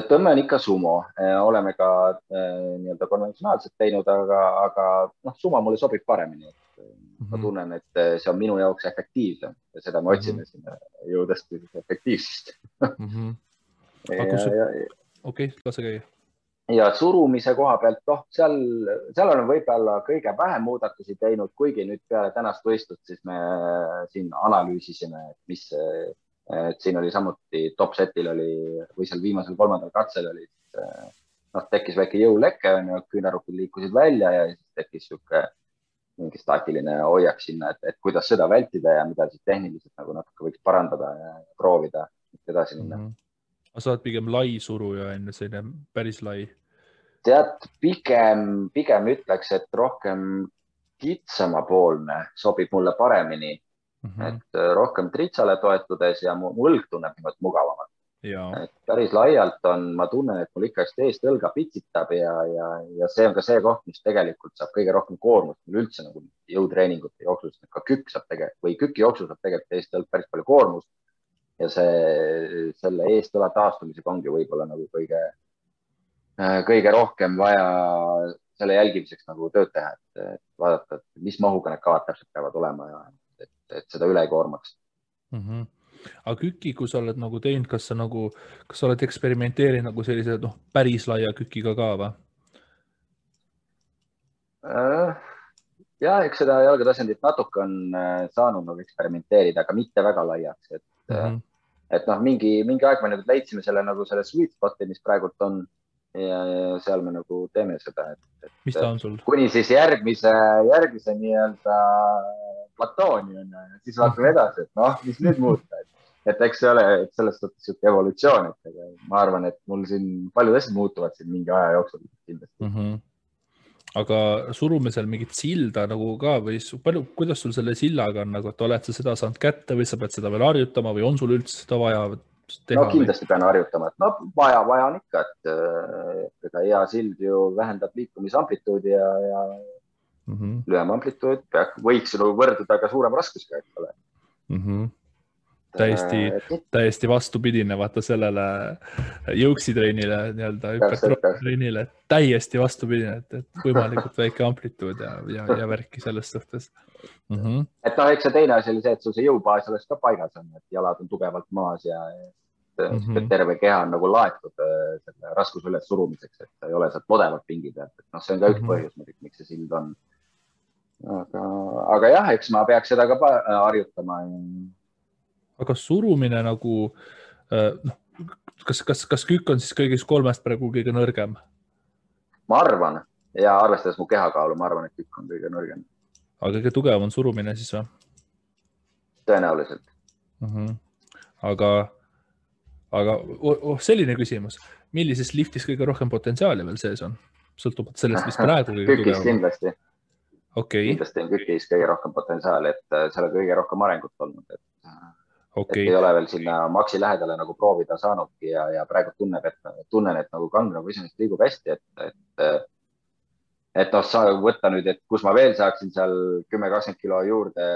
B: Tõmme on ikka sumo, äh, oleme ka äh, nii-öelda konventsionaalselt teinud, aga, aga noh, sumo mulle sobib paremini. -hmm. ma mhm. tunnen, et see on minu jaoks efektiivsem ja seda me otsime mm -hmm. sinna jõudesti efektiivsust
A: mm. -hmm. okei, lase käia.
B: ja surumise koha pealt, noh, seal, seal olen võib-olla kõige vähem muudatusi teinud, kuigi nüüd peale tänast võistlust, siis me siin analüüsisime, mis, et siin oli samuti top setil oli või seal viimasel kolmandal katsel oli, noh, tekkis väike jõuleke, onju, küünarnukid liikusid välja ja siis tekkis sihuke mingi staatiline hoiak sinna, et, et kuidas seda vältida ja mida siis tehniliselt nagu natuke võiks parandada ja proovida edasi minna mm. -hmm
A: sa oled pigem lai suruja, on ju, selline päris lai?
B: tead, pigem, pigem ütleks, et rohkem kitsamapoolne sobib mulle paremini mm. -hmm. et äh, rohkem tritsale toetudes ja mu õlg tunneb niimoodi mugavamalt. et päris laialt on, ma tunnen, et mul ikkagist eest õlga pitsitab ja, ja, ja see on ka see koht, mis tegelikult saab kõige rohkem koormust mul üldse nagu jõutreeningute jooksus, ka kükk saab tegelikult või küki jooksul saab tegelikult eest õlg päris palju koormust ja see, selle eestõla taastumisega ongi võib-olla nagu kõige, äh, kõige rohkem vaja selle jälgimiseks nagu tööd teha, et vaadata, et mis mahuga need kavad täpselt peavad olema ja et, et seda üle ei koormaks
A: mm. -hmm aga KÜKi, kui sa oled nagu teinud, kas sa nagu, kas sa oled eksperimenteerinud nagu sellise noh, päris laia KÜKiga ka või?
B: Äh, ja eks seda jalgatasandit natuke on äh, saanud nagu eksperimenteerida, aga mitte väga laiaks, et mm, -hmm. et noh, mingi, mingi aeg me nüüd leidsime selle nagu selle sweet spot'i, mis praegult on ja, ja seal me nagu teeme seda, et, et.
A: mis ta on sul?
B: kuni siis järgmise, järgmise nii-öelda platooni on ju, siis vaatame edasi, et noh, mis nüüd muuta, et, et eks see ole selles suhtes sihuke evolutsioon, et ma arvan, et mul siin paljud asjad muutuvad siin mingi aja jooksul kindlasti mm. -hmm
A: aga surume seal mingit silda nagu ka või palju, kuidas sul selle sillaga on nagu, et oled sa seda saanud kätte või sa pead seda veel harjutama või on sul üldse seda vaja
B: teha? no kindlasti või? pean harjutama, et no vaja, vaja on ikka, et äh, ega hea sild ju vähendab liikumisamplituudi ja, ja mm -hmm. lühem amplituud võiks ju võrduda ka suurema raskusega, eks ole
A: mm. -hmm täiesti, täiesti vastupidine, vaata sellele jõuksitrennile nii-öelda hüpertroofiatrennile, täiesti vastupidine, et, et võimalikult väike amplituud ja, ja, ja värki selles suhtes
B: mm. -hmm. et noh, eks see teine asi oli see, et sul see jõubaas oleks ka paigas on, et jalad on tugevalt maas ja mm -hmm. terve keha on nagu laetud äh, selle raskuse üles surumiseks, et ei ole sealt odevat pingi pealt, et noh, see on ka üks mm -hmm. põhjus muidugi, miks see sild on. Aga, aga jah, eks ma peaks seda ka harjutama
A: aga surumine nagu äh, noh, kas, kas, kas kükk on siis kõigist kolmest praegu kõige nõrgem?
B: ma arvan ja arvestades mu kehakaalu, ma arvan, et kükk on kõige nõrgem.
A: aga kõige tugevam on surumine siis või?
B: tõenäoliselt
A: mm. -hmm. aga, aga oh, oh, selline küsimus, millises liftis kõige rohkem potentsiaali veel sees on? sõltuvalt sellest, mis praegu
B: kõige tugevam on. kindlasti
A: okay..
B: kindlasti on kükis kõige rohkem potentsiaali, et äh, seal on kõige rohkem arengut olnud, et
A: okay..
B: ei ole veel sinna maksi lähedale nagu proovida saanudki ja, ja praegu tunneb, et tunnen, et nagu kang nagu iseenesest liigub hästi, et, et et noh, sa võtta nüüd, et kus ma veel saaksin seal kümme, kakskümmend kilo juurde,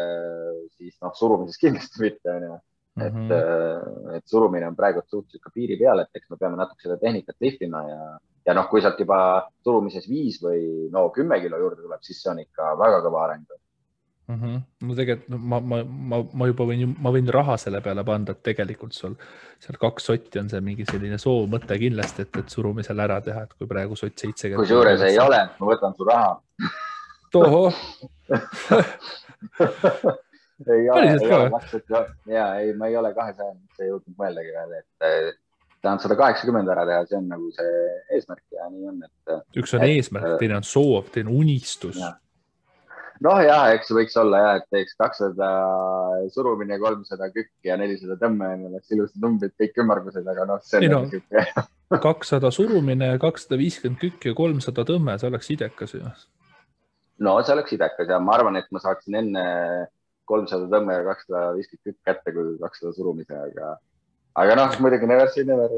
B: siis noh, surumises kindlasti mitte onju. Et mm, -hmm. et surumine on praegu suhteliselt ka piiri peal, et eks me peame natuke seda tehnikat lihvima ja, ja noh, kui sealt juba surumises viis või no kümme kilo juurde tuleb, siis see on ikka väga kõva areng
A: mm. -hmm. no tegelikult no, ma, ma, ma, ma juba võin, ma võin raha selle peale panna, et tegelikult sul seal kaks sotti on see mingi selline soovmõte kindlasti, et, et surumisel ära teha, et kui praegu sott seitsekümmend.
B: kusjuures ei ole, ma võtan su raha.
A: tohoh
B: ei ole, ei ole makstud ja ei, ma ei ole kahesajandisse jõudnud mõeldagi veel, et tahan sada kaheksakümmend ära teha, see on nagu see eesmärk ja nii on, et.
A: üks on et, eesmärk, teine on soov, teine unistus
B: noh, jah, eks võiks olla ja, et teeks kakssada surumine, kolmsada kükki ja nelisada tõmme, oleks ilusad numbrid, kõik ümmargused, aga noh, see on no,
A: sihuke. kakssada surumine, kakssada viiskümmend kükki ja kolmsada tõmme, see oleks idekas ju.
B: no see oleks idekas ja ma arvan, et ma saaksin enne kolmsada tõmme ja kakssada viiskümmend kükk kätte kui kakssada surumise, aga, aga noh, muidugi never say never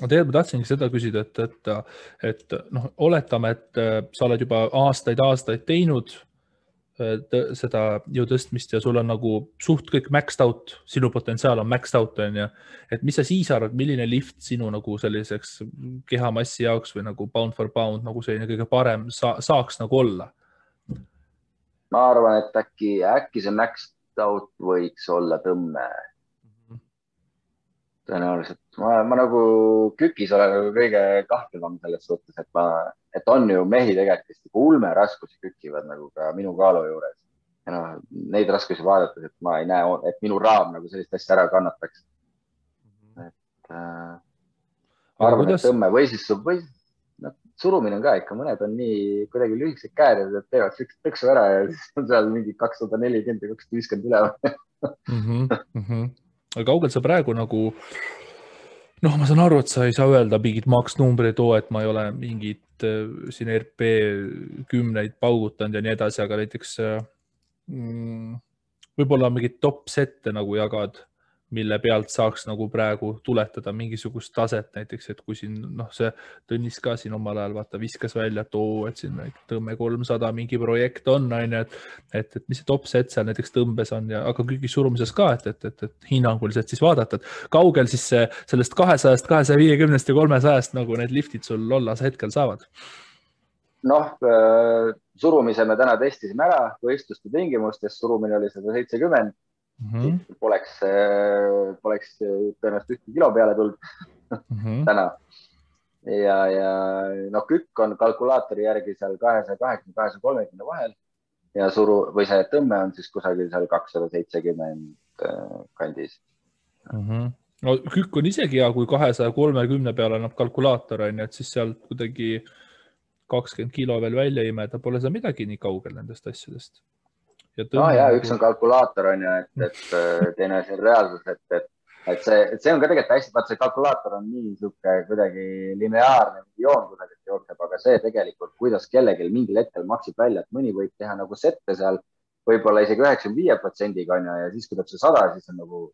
A: ma tegelikult tahtsingi seda küsida, et, et, et noh, oletame, et äh, sa oled juba aastaid-aastaid teinud äh, seda jõu tõstmist ja sul on nagu suht kõik maxed out, sinu potentsiaal on maxed out, on ju. et mis sa siis arvad, milline lift sinu nagu selliseks kehamassi jaoks või nagu pound for pound nagu selline kõige parem sa, saaks nagu olla?
B: Ma arvan, et äkki, äkki see maxed out võiks olla tõmme. Mhm. tõenäoliselt ma, ma nagu kükis olen nagu kõige kahtlevam selles suhtes, et ma, et on ju mehi tegelikult, kes nagu ulmeraskusi kükivad nagu ka minu kaalu juures. ja noh, neid raskusi vaadates, et ma ei näe, et minu raam nagu sellist asja ära kannataks. et äh, arvan, kuidas... et tõmme või siis, või noh, surumine on ka ikka, mõned on nii kuidagi lühikesed käed ja teevad tõksu ära ja siis on seal mingi kakssada nelikümmend ja kakssada viiskümmend üleval mm.
A: -hmm. aga kaugel sa praegu nagu noh, ma saan aru, et sa ei saa öelda mingit maksnumbrit, oo, et ma ei ole mingit äh, siin RP kümneid paugutanud ja nii edasi, aga näiteks äh, mm, võib-olla mingit top set'e nagu jagad mille pealt saaks nagu praegu tuletada mingisugust taset näiteks, et kui siin noh, see Tõnis ka siin omal ajal vaata viskas välja, et oo, et siin tõmme kolmsada mingi projekt on, on ju, et, et, et mis see top set seal näiteks tõmbes on ja, aga kõigis surumises ka, et, et, et, et hinnanguliselt siis vaadata, et kaugel siis see, sellest kahesajast, kahesaja viiekümnest ja kolmesajast nagu need liftid sul ollas hetkel saavad?
B: noh äh,, surumise me täna testisime ära võistluste tingimustes, surumine oli sada seitsekümmend mm. -hmm. poleks, poleks tõenäoliselt ühtegi kilo peale tulnud mm -hmm. täna. ja, ja noh, kükk on kalkulaatori järgi seal kahesaja kahekümne, kahesaja kolmekümne vahel ja suru või see tõmme on siis kusagil seal kakssada seitsekümmend äh, kandis
A: mm. -hmm no kükk on isegi hea, kui kahesaja kolmekümne peale annab kalkulaator on ju, et siis sealt kuidagi kakskümmend kilo veel välja imeda, pole seal midagi nii kaugel nendest asjadest
B: no ja üks on kalkulaator on ju, et, et teine asi on reaalsus, et, et, et see, see on ka tegelikult hästi, vaata see kalkulaator on nii niisugune kuidagi lineaarne joon kusagilt jookseb, aga see tegelikult, kuidas kellelgi mingil hetkel maksib välja, et mõni võib teha nagu sette seal võib-olla isegi üheksakümne viie protsendiga on ju ja siis, kui tuleb see sada, siis on nagu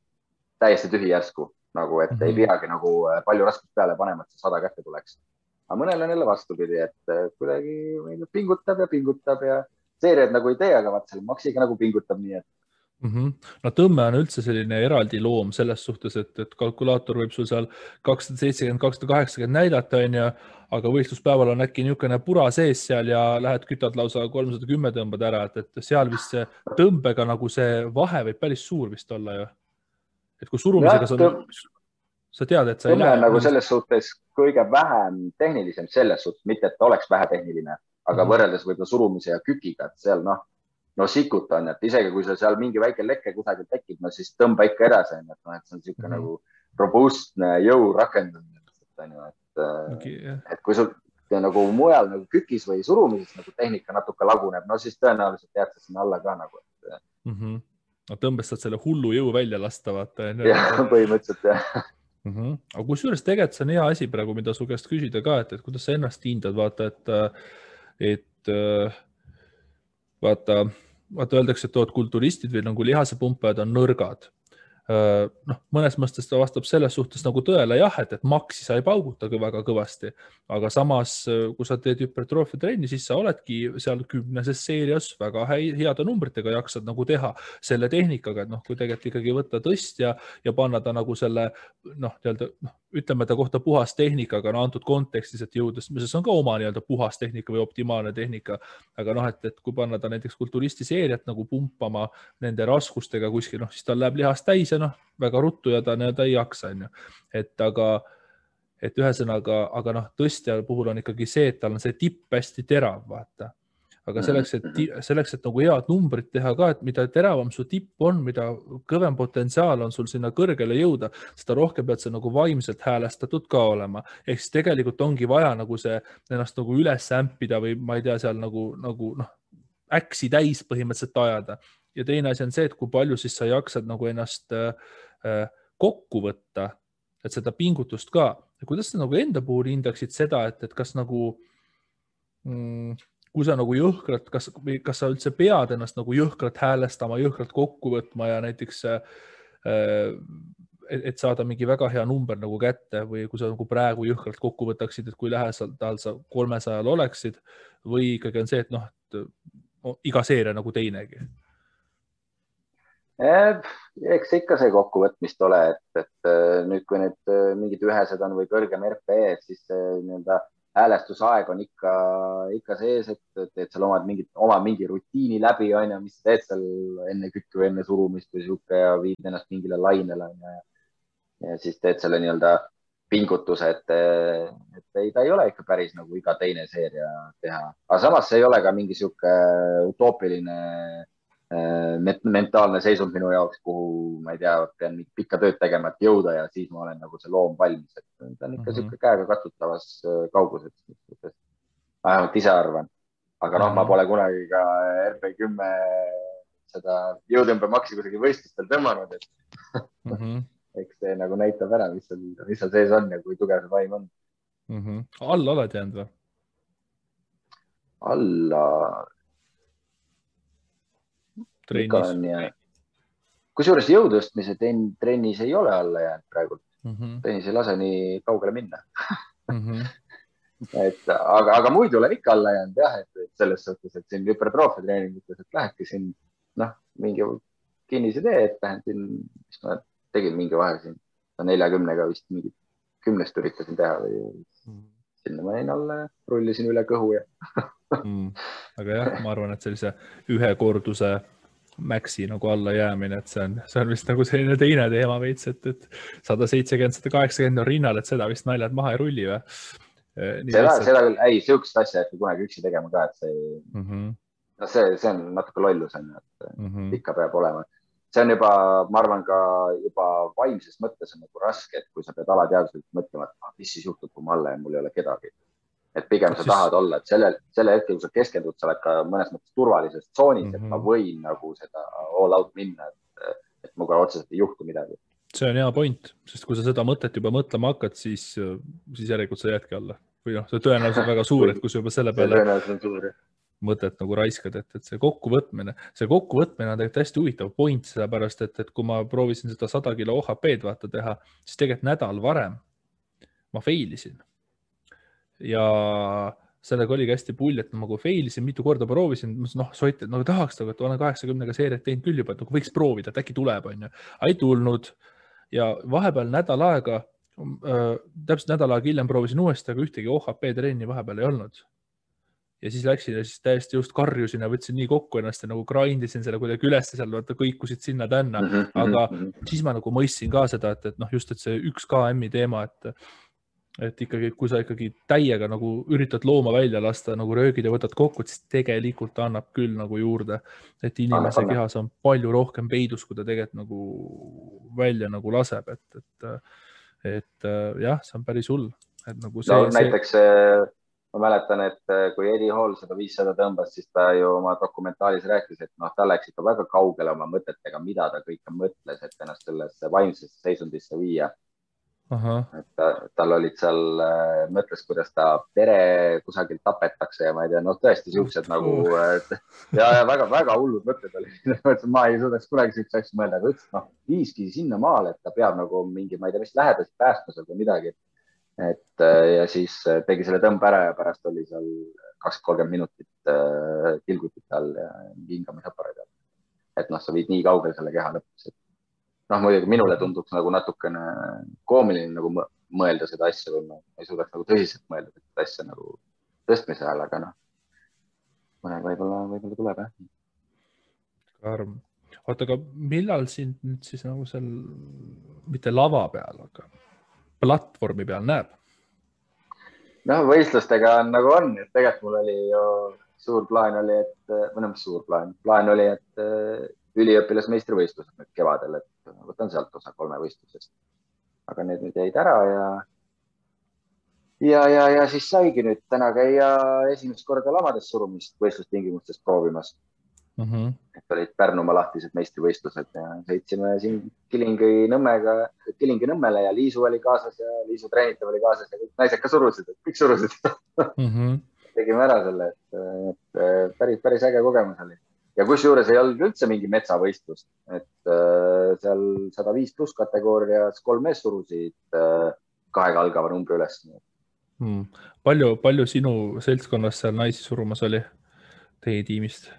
B: täiesti tühi järsku nagu, et mm -hmm. ei mhm. peagi nagu äh, palju raskust peale panema, et see sada kätte tuleks. aga mõnel on jälle vastupidi, et äh, kuidagi pingutab ja pingutab ja seeriad nagu ei tee, aga vaat selle maksiga nagu pingutab, nii et
A: mm. -hmm. no tõmme on üldse selline eraldi loom selles suhtes, et, et kalkulaator võib sul seal kakssada seitsekümmend, kakssada kaheksakümmend näidata, onju, aga võistluspäeval on äkki niisugune pura sees seal ja lähed kütad lausa kolmsada kümme tõmbad ära, et, et seal vist see tõmbega nagu see vahe võib päris suur vist olla ju. et kui surumisega sa, sa tead, et sa
B: ei lähe. nagu selles suhtes kõige vähem tehnilisem selles suhtes, mitte et oleks vähetehniline aga -hmm. võrreldes võib-olla surumise ja kükiga, et seal noh, no sikuta on, et isegi kui sul seal mingi väike leke kusagil tekib, no siis tõmba ikka edasi, on ju, et noh, et see on niisugune mm -hmm. nagu robustne jõu rakendamine, on ju, et okay,, yeah. et kui sul nagu mujal nagu kükis või surumises nagu tehnika natuke laguneb, no siis tõenäoliselt jääd sa sinna alla ka nagu, et mm.
A: -hmm. no tõmbes saad selle hullu jõu välja lasta, vaata.
B: jah, põhimõtteliselt jah
A: mm. -hmm. aga kusjuures tegelikult see on hea asi praegu, mida su käest küsida ka, et, et kuidas sa ennast hindad, vaata, et et äh, vaata, vaata öeldakse, et tood kulturistid või nagu lihasepumpajad on nõrgad. Äh, noh, mõnes mõttes ta vastab selles suhtes nagu tõele jah, et, et maksi sa ei pauguta väga kõvasti, aga samas, äh, kui sa teed hüpertroofia trenni, siis sa oledki seal kümneses seerias väga heade numbritega jaksad nagu teha selle tehnikaga, et noh, kui tegelikult ikkagi võtta tõstja ja panna ta nagu selle noh, nii-öelda noh, ütleme ta kohta puhas tehnikaga, no antud kontekstis, et jõudes, see on ka oma nii-öelda puhas tehnika või optimaalne tehnika, aga noh, et, et kui panna ta näiteks kulturisti seeriat nagu pumpama nende raskustega kuskil, noh, siis tal läheb lihast täis ja noh, väga ruttu ja ta nii-öelda ei jaksa, onju. et aga, et ühesõnaga, aga noh, tõstja puhul on ikkagi see, et tal on see tipp hästi terav, vaata. Aga selleks, et selleks, et nagu head numbrit teha ka, et mida teravam su tipp on, mida kõvem potentsiaal on sul sinna kõrgele jõuda, seda rohkem pead sa nagu vaimselt häälestatud ka olema. ehk siis tegelikult ongi vaja nagu see ennast nagu üles ämpida või ma ei tea, seal nagu, nagu noh, äksi täis põhimõtteliselt ajada ja teine asi on see, et kui palju siis sa jaksad nagu ennast äh, äh, kokku võtta, et seda pingutust ka. kuidas sa nagu enda puhul hindaksid seda, et, et kas nagu mm, kui sa nagu jõhkralt, kas, kas sa üldse pead ennast nagu jõhkralt häälestama, jõhkralt kokku võtma ja näiteks äh, et saada mingi väga hea number nagu kätte või kui sa nagu praegu jõhkralt kokku võtaksid, et kui lähedal sa kolmesajal oleksid või ikkagi on see, et noh, et iga seeria nagu teinegi?
B: Eks ikka see kokkuvõtmist ole, et, et äh, nüüd, kui need äh, mingid ühesed on või kõrgem RPE, siis nii-öelda häälestusaeg on ikka, ikka sees, et teed seal omad mingid, oma mingi rutiini läbi, on ju, mis teed seal enne või enne surumist või sihuke ja viid ennast mingile lainele, on ju. ja siis teed selle nii-öelda pingutused, et ei, ta ei ole ikka päris nagu iga teine seeria teha, aga samas see ei ole ka mingi sihuke utoopiline mentaalne seisund minu jaoks, kuhu ma ei tea, pean pikka tööd tegema, et jõuda ja siis ma olen nagu see loom valmis, et ta on ikka mm -hmm. sihuke käega katsutavas kauguses. vähemalt ise arvan, aga noh mm -hmm., ma mhm. pole kunagi ka RP kümme seda jõutõmbemaksi kusagil võistlustel tõmmanud, et mm -hmm. eks see nagu näitab ära, mis seal, mis seal sees on ja kui tugev see vaim on
A: mm. -hmm. alla oled jäänud või?
B: alla.
A: Trennis?
B: kusjuures jõutõstmise trennis ei ole alla jäänud praegu mm. -hmm. tennis ei lase nii kaugele minna mm. -hmm et aga, aga muidu olen ikka alla jäänud jah, et selles suhtes, et siin hüpertroofia treeningutes, et lähebki siin noh, mingi kinnise tee, et lähen siin, mis ma tegin mingi vahe siin neljakümnega vist mingit kümnest üritasin teha või mm. sinna ma jäin alla ja rullisin üle kõhu ja
A: mm.. aga jah, ma arvan, et sellise ühekorduse Maxi nagu allajäämine, et see on, see on vist nagu selline teine teema veits, et, et sada seitsekümmend, sada kaheksakümmend on rinnal, et seda vist naljad maha ei rulli või?
B: seda, seda küll, ei, sihukest asja ei hakka kunagi üksi tegema ka, et see mm, -hmm no see, see on natuke lollus on ju, et mm -hmm. ikka peab olema. see on juba, ma arvan, ka juba vaimses mõttes on nagu raske, et kui sa pead alateadvuslikult mõtlema, et ah, mis siis juhtub, kui ma alla jään, mul ei ole kedagi. Et pigem sa tahad olla, et sellel, sellel hetkel, kui sa keskendud, sa oled ka mõnes mõttes turvalises tsoonis mm, -hmm. et ma mhm. võin nagu seda all out minna, et, et minuga otseselt ei juhtu midagi
A: see on hea point, sest kui sa seda mõtet juba mõtlema hakkad, siis, siis järelikult sa jäädki alla või noh, see tõenäosus on väga suur, et kui sa juba selle peale. mõtet nagu raiskad, et, et see kokkuvõtmine, see kokkuvõtmine on tegelikult hästi huvitav point, sellepärast et, et kui ma proovisin seda sada kilo OHP-d vaata teha, siis tegelikult nädal varem ma fail isin. Ja sellega oligi hästi pull, et ma nagu fail isin, mitu korda proovisin, noh, Sott, et nagu tahaks nagu, et olen kaheksakümnega seeriat teinud küll juba, et nagu võiks proovida, et äkki tuleb, onju. ei tulnud ja vahepeal nädal aega äh,, täpselt nädal aega hiljem proovisin uuesti, aga ühtegi OHP trenni vahepeal ei olnud ja siis läksin ja siis täiesti just karjusin ja võtsin nii kokku ennast ja nagu grind isin selle kuidagi üles seal, vaata kõikusid sinna-tänna mm, -hmm, aga -hmm. siis ma nagu mõistsin ka seda, et, et noh, just, et see üks KM-i teema, et et ikkagi, kui sa ikkagi täiega nagu üritad looma välja lasta nagu röögid ja võtad kokku, siis tegelikult annab küll nagu juurde, et inimese anna, kehas on palju rohkem peidus, kui ta tegelikult nagu välja nagu laseb, et, et, et jah, see on päris hull, et nagu
B: see. no näiteks see ma mäletan, et äh, kui Eddie Hall seda viissada tõmbas, siis ta ju oma dokumentaalis rääkis, et noh, ta läks ikka väga kaugele oma mõtetega, mida ta kõike mõtles, et ennast sellesse vaimsesse seisundisse viia. Et ta, tal olid seal, äh, mõtles, kuidas ta pere kusagilt tapetakse ja ma ei tea, noh, tõesti siuksed nagu et, ja, ja väga-väga hullud mõtted olid. Ma ei suudaks kunagi siukseid asju mõelda, aga ütles, noh, viiski sinnamaale, et ta peab nagu mingi, ma ei tea, mis lähedasi päästma seal või midagi. Et äh, ja siis äh, tegi selle tõmbe ära ja pärast oli seal kakskümmend, kolmkümmend minutit äh, tilgutite all ja hingamisaparaadi all. et noh, sa viid nii kaugele selle keha lõpuks, et noh, muidugi minule tunduks nagu natukene koomiline nagu mõelda seda asja või ma ei suudaks nagu tõsiselt mõelda seda asja nagu tõstmise ajal, aga noh, mõnel võib-olla, võib-olla tuleb jah.
A: karm. oota, aga millal sind nüüd siis nagu seal, mitte lava peal, aga platvormi peal näeb?
B: noh, võistlustega on nagu on, et tegelikult mul oli ju suur plaan oli, et või noh, mis suur plaan, plaan oli, et üliõpilasmeistrivõistlused nüüd kevadel, et võtan sealt osa kolmevõistlusest. aga need nüüd jäid ära ja, ja, ja, ja siis saigi nüüd täna käia esimest korda lamades surumist võistlustingimustes proovimas mm. -hmm. et olid Pärnumaa lahtised meistrivõistlused ja sõitsime siin Kilingi Nõmmega, Kilingi Nõmmele ja Liisu oli kaasas ja Liisu treenitav oli kaasas ja kõik naised ka surusid, et kõik surusid mm. -hmm. tegime ära selle, et, et päris, päris äge kogemus oli ja kusjuures ei olnud üldse mingi metsavõistlus, et äh, seal sada viis pluss kategoorias kolm meest surusid äh, kahega algava numbri üles
A: hmm.. palju, palju sinu seltskonnas seal naisi surumas oli teie tiimist?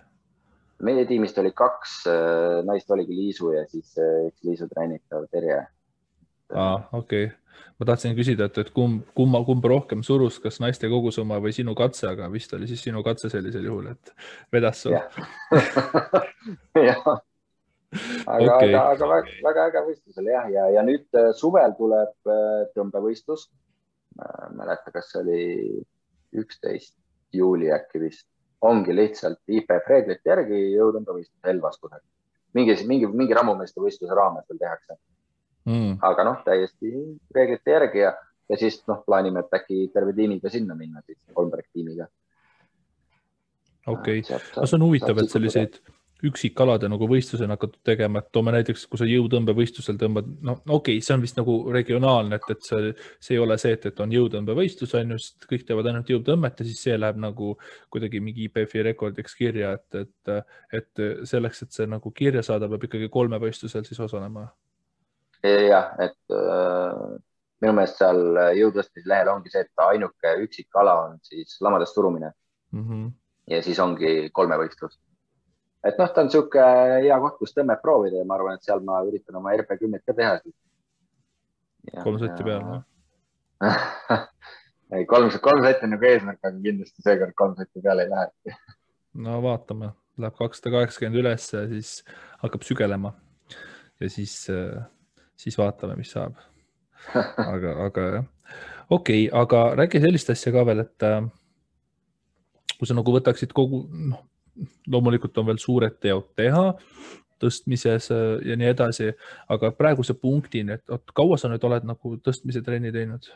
B: meie tiimist oli kaks äh, naist, oligi Liisu ja siis äh, üks Liisu treenitav Terje.
A: aa, okei okay., ma tahtsin küsida, et, et kumb, kumma, kumb rohkem surus, kas naiste kogusumma või sinu katse, aga vist oli siis sinu katse sellisel juhul, et vedas sul.
B: jah aga okay., aga, aga väga, väga äge võistlus oli jah, ja, ja nüüd äh, suvel tuleb äh, tõmbevõistlus. ma ei mäleta, kas see oli üksteist juuli äkki vist, ongi lihtsalt IPF reeglite järgi jõutõmbevõistlus Elvas kusagil. mingi, mingi, mingi rammumeeste võistluse raames veel tehakse mm.. aga noh, täiesti reeglite järgi ja, ja siis noh, plaanime, et äkki terve tiimiga sinna minna siis, Kolmberg tiimiga.
A: okei okay., no see on huvitav, et selliseid üksikalade nagu võistlusena hakatud tegema, et toome näiteks, kui sa jõutõmbevõistlusel tõmbad, no okei okay,, see on vist nagu regionaalne, et, et see, see ei ole see, et, et on jõutõmbevõistlus on ju, sest kõik teevad ainult jõutõmmet ja siis see läheb nagu kuidagi mingi IPF-i rekordiks kirja, et, et, et selleks, et see nagu kirja saada, peab ikkagi kolmevõistlusel siis osalema.
B: Jah, et äh, minu meelest seal jõutõstmise lehel ongi see, et ainuke üksikala on siis lamadest surumine mm. -hmm. ja siis ongi kolmevõistlus et noh, ta on niisugune hea koht, kus tõmmet proovida ja ma arvan, et seal ma üritan oma RP kümmet ka teha.
A: kolm sotti peale,
B: ei, kolm, kolm sotti on nagu eesmärk, aga kindlasti seekord kolm sotti peale ei lähe.
A: no vaatame, läheb kakssada kaheksakümmend üles ja siis hakkab sügelema ja siis, siis vaatame, mis saab. aga, aga jah, okei okay,, aga räägi sellist asja ka veel, et äh, kui sa nagu võtaksid kogu, noh loomulikult on veel suured teod teha tõstmises äh, ja nii edasi, aga praeguse punktini, et oot, kaua sa nüüd oled nagu tõstmise trenni teinud?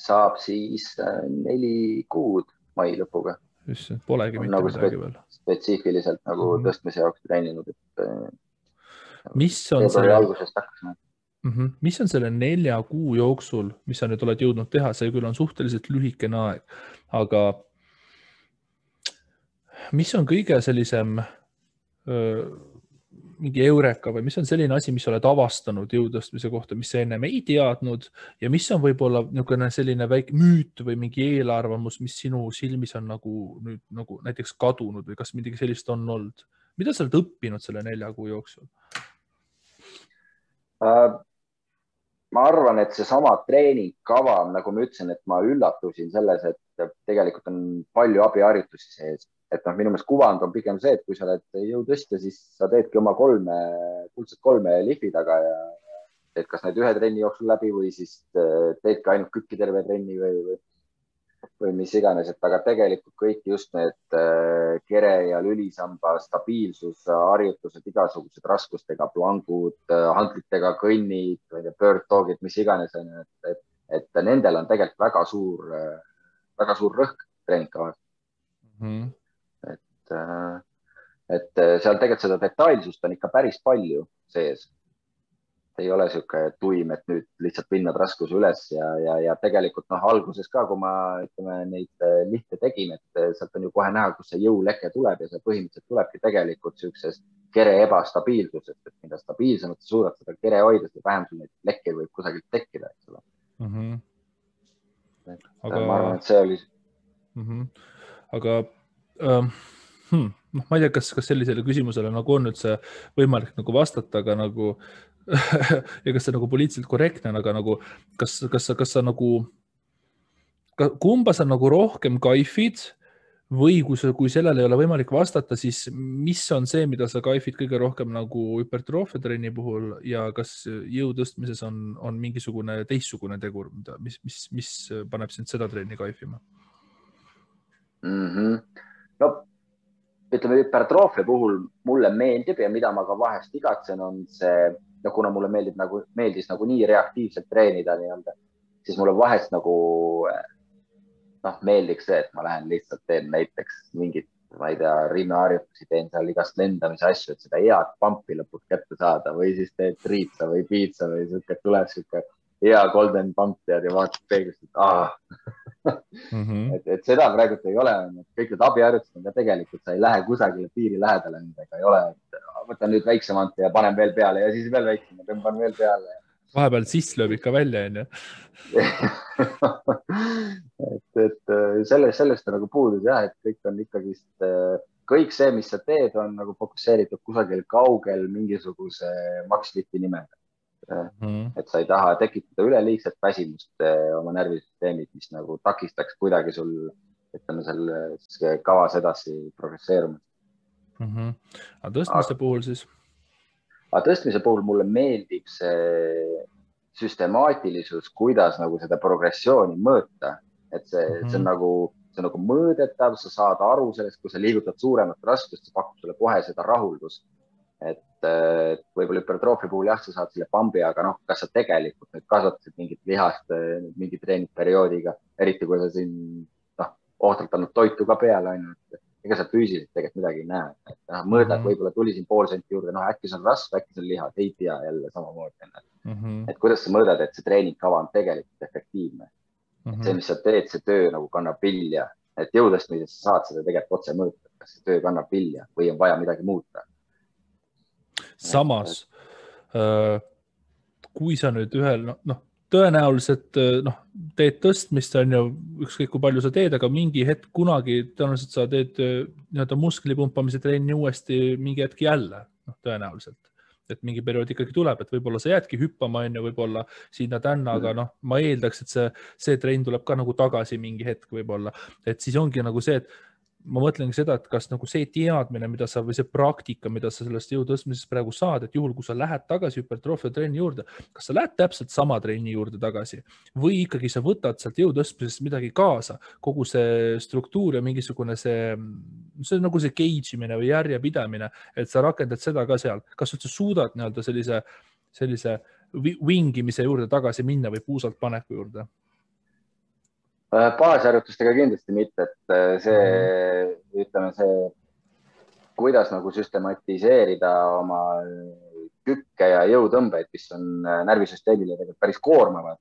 B: saab siis äh, neli kuud mai lõpuga.
A: just, polegi mitte
B: nagu midagi veel. spetsiifiliselt nagu mm -hmm. tõstmise jaoks treeninud, et.
A: Mis on selle? mm. -hmm. mis on selle nelja kuu jooksul, mis sa nüüd oled jõudnud teha, see küll on suhteliselt lühikene aeg, aga mis on kõige sellisem öö, mingi eureka või mis on selline asi, mis oled avastanud jõutõstmise kohta, mis sa ennem ei teadnud ja mis on võib-olla niisugune selline väike müüt või mingi eelarvamus, mis sinu silmis on nagu nüüd nagu näiteks kadunud või kas midagi sellist on olnud? mida sa oled õppinud selle nelja kuu jooksul?
B: Ma arvan, et seesama treeningkava, nagu ma ütlesin, et ma üllatusin selles, et tegelikult on palju abiharjutusi sees. Et noh, minu meelest kuvand on pigem see, et kui sa oled jõutõstja, siis sa teedki oma kolme, kuldset kolme lihvi taga ja teed kas need ühe trenni jooksul läbi või siis äh, teedki ainult kükki terve trenni või, või, või mis iganes, et aga tegelikult kõik just need äh, kere ja lülisamba stabiilsus, harjutused, igasugused raskustega plangud, äh, hantlitega kõnnid, pöördtoogid, mis iganes on ju, et, et, et nendel on tegelikult väga suur, väga suur rõhk treeningkavas mm. -hmm et, et seal tegelikult seda detailsust on ikka päris palju sees. Ei ole niisugune tuim, et nüüd lihtsalt pinnad raskuse üles ja, ja, ja tegelikult noh, alguses ka, kui ma ütleme neid lihte tegin, et sealt on ju kohe näha, kus see jõuleke tuleb ja see põhimõtteliselt tulebki tegelikult niisugusest kere ebastabiilsusest, et mida stabiilsemalt sa suudad seda kere hoida, seda vähem sul neid lekkeid võib kusagilt tekkida, eks ole mm. -hmm. et aga... ma arvan, et see oli
A: mm. -hmm. aga ähm hmm,. noh, ma ei tea, kas, kas sellisele küsimusele nagu on üldse võimalik nagu vastata, aga nagu ja kas see nagu poliitiliselt korrektne on, aga nagu kas, kas kas sa nagu, kumba sa nagu rohkem kaifid või kui sa, kui sellele ei ole võimalik vastata, siis mis on see, mida sa kaifid kõige rohkem nagu hüpertroofia trenni puhul ja kas jõu tõstmises on, on mingisugune teistsugune tegur, mida, mis, mis, mis paneb sind seda trenni kaifima
B: mm? -hmm. no ütleme hüpertroofia puhul mulle meeldib ja mida ma ka vahest igatsen, on see, no kuna mulle meeldib nagu, meeldis nagu nii reaktiivselt treenida nii-öelda, siis mulle vahest nagu noh, meeldiks see, et ma lähen lihtsalt teen näiteks mingit, ma ei tea, rinnaharjutusi, teen seal igast lendamise asju, et seda head pampi lõpuks kätte saada või siis teed triitsa või piitsa või sihuke, tuleb sihuke hea golden pump tead ja vaatad peeglist, et aa mm. -hmm. et, et seda praegult ei ole, kõik need abiharjutused ka tegelikult, sa ei lähe kusagile piiri lähedale nendega, ei ole, et võtan nüüd väiksemalt ja panen veel peale ja siis veel väiksema, tõmban veel peale.
A: vahepeal siss lööb ikka välja, onju.
B: et, et äh, sellest, sellest on nagu puudus jah, et kõik on ikkagist, äh, kõik see, mis sa teed, on nagu fokusseeritud kusagil kaugel mingisuguse Maxlifti nimega mm.. et sa ei taha tekitada üleliigset väsimust eh, oma närvisüsteemis, mis nagu takistaks kuidagi sul, ütleme, selles kavas edasi progresseerumist.
A: mm. -hmm. aga tõstmiste aga, puhul siis?
B: aga tõstmise puhul mulle meeldib see süstemaatilisus, kuidas nagu seda progressiooni mõõta, et see mm, -hmm. see on mhm. nagu, see on nagu mõõdetav, sa saad aru sellest, kui sa liigutad suuremat raskust, see pakub sulle kohe seda rahuldust. Et võib-olla hüpertroofia puhul jah, sa saad selle pambi, aga noh, kas sa tegelikult nüüd kasvatasid mingit lihast mingi treeningperioodiga, eriti kui sa siin noh, ohtralt andnud toitu ka peale, on ju, et ega sa füüsiliselt tegelikult midagi ei näe, et noh, mõõdad mm -hmm. võib-olla tuli siin pool senti juurde, noh, äkki see on rasv, äkki see on lihas, ei tea jälle samamoodi mm. -hmm. et kuidas sa mõõdad, et see treeningkava on tegelikult efektiivne mm. -hmm. see, mis sa teed, see töö nagu kannab vilja, et jõutõstmises sa saad seda tegelikult otse mõõta, kas see töö kannab vilja või on vaja midagi muuta.
A: Samas äh, kui sa nüüd ühel noh no, tõenäoliselt äh, noh, teed tõstmist, on ju, ükskõik kui palju sa teed, aga mingi hetk kunagi tõenäoliselt sa teed äh, nii-öelda muskli pumpamise trenni uuesti mingi hetk jälle, noh, tõenäoliselt. et mingi periood ikkagi tuleb, et võib-olla sa jäädki hüppama, on ju, võib-olla sinna-tänna, aga noh, ma eeldaks, et see, see trenn tuleb ka nagu tagasi mingi hetk võib-olla, et siis ongi nagu see, et ma mõtlengi seda, et kas nagu see teadmine, mida sa või see praktika, mida sa sellest jõu tõstmisest praegu saad, et juhul, kui sa lähed tagasi hüpertroofia trenni juurde, kas sa lähed täpselt sama trenni juurde tagasi või ikkagi sa võtad sealt jõu tõstmisest midagi kaasa, kogu see struktuur ja mingisugune see, see on nagu see gauge imine või järjepidamine, et sa rakendad seda ka seal, kas üldse suudad nii-öelda sellise, sellise vingimise juurde tagasi minna või puusalt paneku juurde?
B: Äh, baasharjutustega kindlasti mitte, et äh, see mm, -hmm. ütleme, see, kuidas nagu süstematiseerida oma kükke ja jõutõmbeid, mis on äh, närvisüsteemile tegelikult päris koormavad.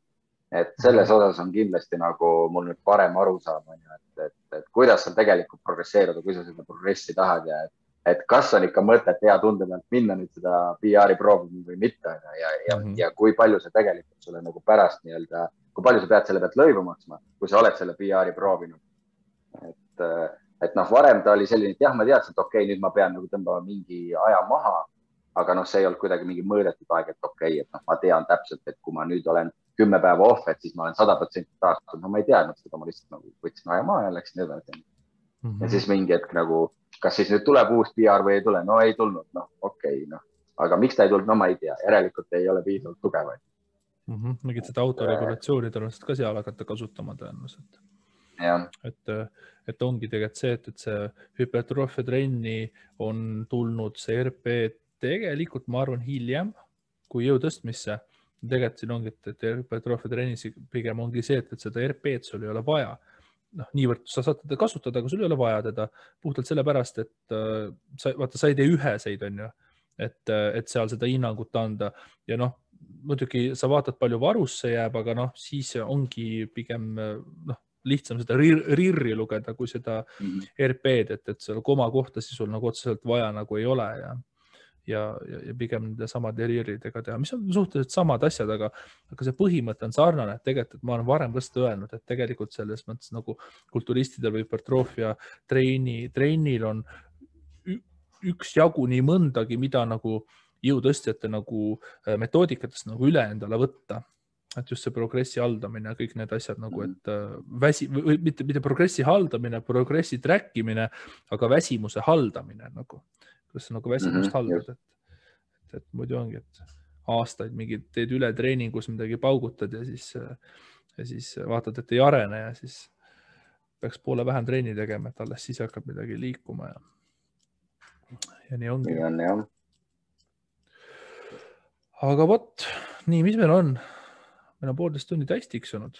B: et selles mhm. osas on kindlasti nagu mul nüüd parem arusaam on ju, et, et, et kuidas sa tegelikult progresseeruda, kui sa seda progressi tahad ja et, et kas on ikka mõtet hea tunde pealt minna nüüd seda PR-i proovima või mitte ja, ja, mm, -hmm. ja kui palju see tegelikult sulle nagu pärast nii-öelda kui palju sa pead selle pealt lõivu maksma, kui sa oled selle PR-i proovinud. et, et noh, varem ta oli selline, et jah, ma teadsin, et okei okay,, nüüd ma pean nagu tõmbama mingi aja maha. aga noh, see ei olnud kuidagi mingi mõõdetud aeg, et okei okay,, et noh, ma tean täpselt, et kui ma nüüd olen kümme päeva off, et siis ma olen sada protsenti taastunud. no ma ei teadnud seda, ma lihtsalt nagu võtsin aja maha ja läksin edasi mm. -hmm. ja siis mingi hetk nagu, kas siis nüüd tuleb uus PR või ei tule? no ei tulnud, noh, okei okay,, noh, aga miks ta ei tulnud, no ma ei tea, järelikult ei ole piisavalt tugevaid
A: mm. -hmm. mingit seda autoregulatsiooni tõenäoliselt ka seal hakata kasutama tõenäoliselt. et, et ongi tegelikult see, et, et see hüpertroofia trenni on tulnud see RP tegelikult, ma arvan, hiljem kui jõu tõstmisse. tegelikult siin ongi, et, et hüpertroofia trennis pigem ongi see, et, et seda RP-d sul ei ole vaja noh, niivõrd sa saad teda kasutada, aga sul ei ole vaja teda puhtalt sellepärast, et äh, sa vaata, sa ei tee üheseid, on ju, et, et seal seda hinnangut anda ja noh, muidugi sa vaatad, palju varusse jääb, aga noh, siis ongi pigem noh, lihtsam seda RIR-i lugeda kui seda mm -hmm. RP-d, et, et seal komakohtasi sul nagu otseselt vaja nagu ei ole ja ja, ja, ja pigem nende samade RIR-idega teha, mis on suhteliselt samad asjad, aga, aga see põhimõte on sarnane, et tegelikult, ma olen varem seda öelnud, et tegelikult selles mõttes nagu kulturistidel või hüpertroofia treeni, trennil on üksjagu nii mõndagi, mida nagu äh, jõutõstjate nagu äh, metoodikatest nagu üle endale võtta. et just see progressi haldamine ja kõik need asjad nagu, et äh, väsi või mitte, mitte progressi haldamine, progressi track imine, aga väsimuse haldamine nagu, kuidas sa nagu väsimust mm -hmm, haldad, et, et, et muidu ongi, et aastaid mingi teed üle treeningus midagi paugutad ja siis, ja siis vaatad, et ei arene ja siis peaks poole vähem trenni tegema, et alles siis hakkab midagi liikuma ja, ja nii ongi.
B: nii on jah
A: aga vot nii, mis meil on? meil on poolteist tundi täis tiksunud.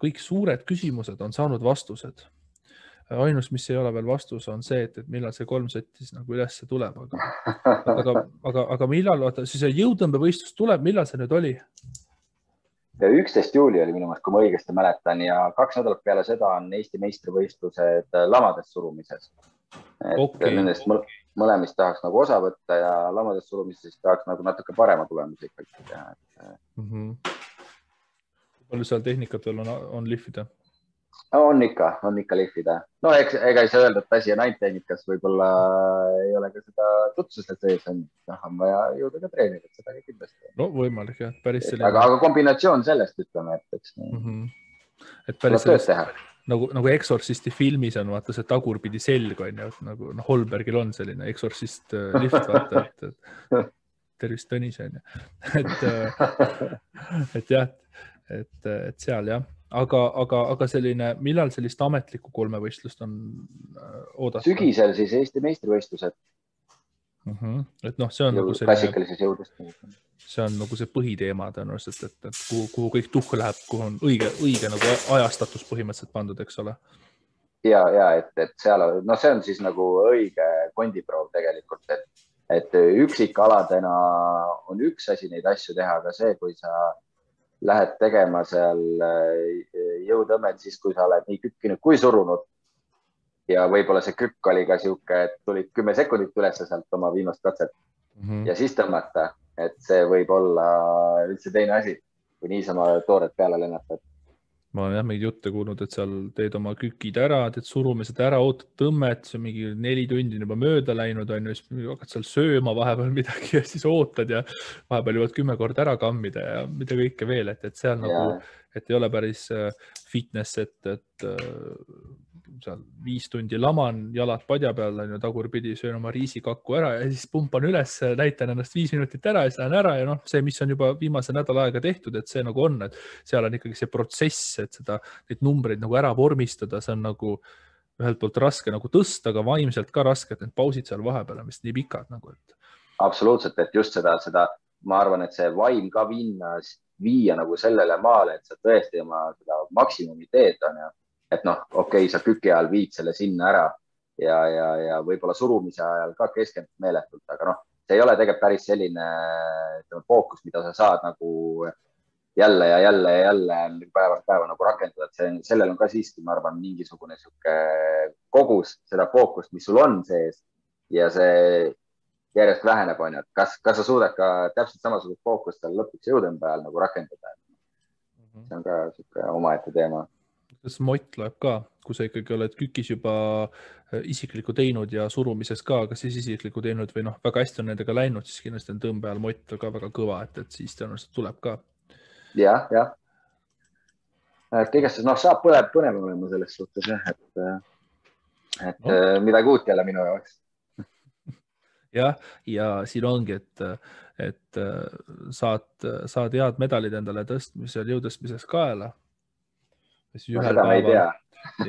A: kõik suured küsimused on saanud vastused. ainus, mis ei ole veel vastus, on see, et, et millal see kolm setti siis nagu ülesse tuleb, aga, aga, aga, aga millal, oota, siis see jõutõmbevõistlus tuleb, millal see nüüd oli?
B: üksteist juuli oli minu meelest, kui ma õigesti mäletan ja kaks nädalat peale seda on Eesti meistrivõistlused lamades surumises. okay. nendest mõlemist tahaks nagu osa võtta ja lamades surumisest tahaks nagu natuke parema tulemuse ikkagi teha
A: mm. -hmm. palju seal tehnikat veel on, on lihvida?
B: on ikka, on ikka lihvida. no eks, ega ei saa öelda, et asi on ainult tehnikas, võib-olla ei ole ka seda tutvused sees on, noh, on vaja jõuda ka treenida, seda kindlasti.
A: no võimalik jah, päris
B: selline. aga, aga kombinatsioon sellest ütleme, et eks
A: mm. -hmm. et päris sellest, nagu, nagu Exorcisti filmis on vaata see tagurpidi selg on ju, et nagu noh, Holbergil on selline Exorcist äh, lift vaata, et, et tervist Tõnis on ju, et, äh, et jah, et, et seal jah, aga, aga, aga selline, millal sellist ametlikku kolmevõistlust on oodata?
B: sügisel siis Eesti meistrivõistlused
A: mm. -hmm. et noh, see on
B: Jõud, nagu selline. klassikalises jõudlus.
A: see on nagu see põhiteema tõenäoliselt, et, et kuhu, kuhu kõik tuhk läheb, kuhu on õige, õige nagu ajastatus põhimõtteliselt pandud, eks ole.
B: ja, ja et, et seal, noh, see on siis nagu õige kondiproov tegelikult, et, et üksikaladena on üks asi neid asju teha, aga see, kui sa lähed tegema seal äh, jõutõmmet, siis kui sa oled nii kükkinud kui surunud ja võib-olla see kükk oli ka sihuke, et tulid kümme sekundit ülesse sealt oma viimast katset mm -hmm. ja siis tõmmata, et see võib olla üldse teine asi, kui niisama tooret peale lennata.
A: ma olen jah mingeid jutte kuulnud, et seal teed oma kükid ära, teed surumised ära, ootad tõmmet, see on mingi neli tundi on juba mööda läinud, on ju, siis hakkad seal sööma vahepeal midagi ja siis ootad ja vahepeal jõuad kümme korda ära kammida ja mida kõike veel, et, et seal nagu, et ei ole päris äh, fitness, et, et äh, seal viis tundi laman, jalad padja peal on ju, tagurpidi söön oma riisikakku ära ja siis pumpan üles, näitan ennast viis minutit ära ja siis lähen ära ja noh, see, mis on juba viimase nädala aega tehtud, et see nagu on, et seal on ikkagi see protsess, et seda, neid numbreid nagu ära vormistada, see on nagu ühelt poolt raske nagu tõsta, aga vaimselt ka raske, et need pausid seal vahepeal on vist nii pikad nagu, et.
B: absoluutselt, et just seda, seda, ma arvan, et see vaim ka vinnas viia nagu sellele maale, et sa tõesti oma seda maksimumi teed, onju et noh, okei okay,, sa küki ajal viid selle sinna ära ja, ja, ja võib-olla surumise ajal ka keskendud meeletult, aga noh, see ei ole tegelikult päris selline ütleme, fookus, mida sa saad nagu jälle ja jälle ja jälle päevast päeva nagu rakendada, et see, sellel on ka siiski, ma arvan, mingisugune sihuke kogus seda fookust, mis sul on sees ja see järjest väheneb, onju, et kas, kas sa suudad ka täpselt samasugust fookust seal lõpuks jõudembe ajal nagu rakendada. Mhm. see on ka sihuke omaette teema
A: kas mott loeb ka, kui sa ikkagi oled kükis juba äh, isiklikku teinud ja surumises ka, kas siis isiklikku teinud või noh, väga hästi on nendega läinud, siis kindlasti on tõmbe ajal mott ka väga kõva, et, et siis tõenäoliselt tuleb ka
B: ja,. jah, jah. et igastahes noh, saab põnev, põnev olema selles suhtes jah, et, äh, et no. Äh, midagi uut jälle minu jaoks
A: jah, ja siin ongi, et, et saad, saad head medalid endale tõstmisel, jõutõstmises kaela
B: siis ühel päeval.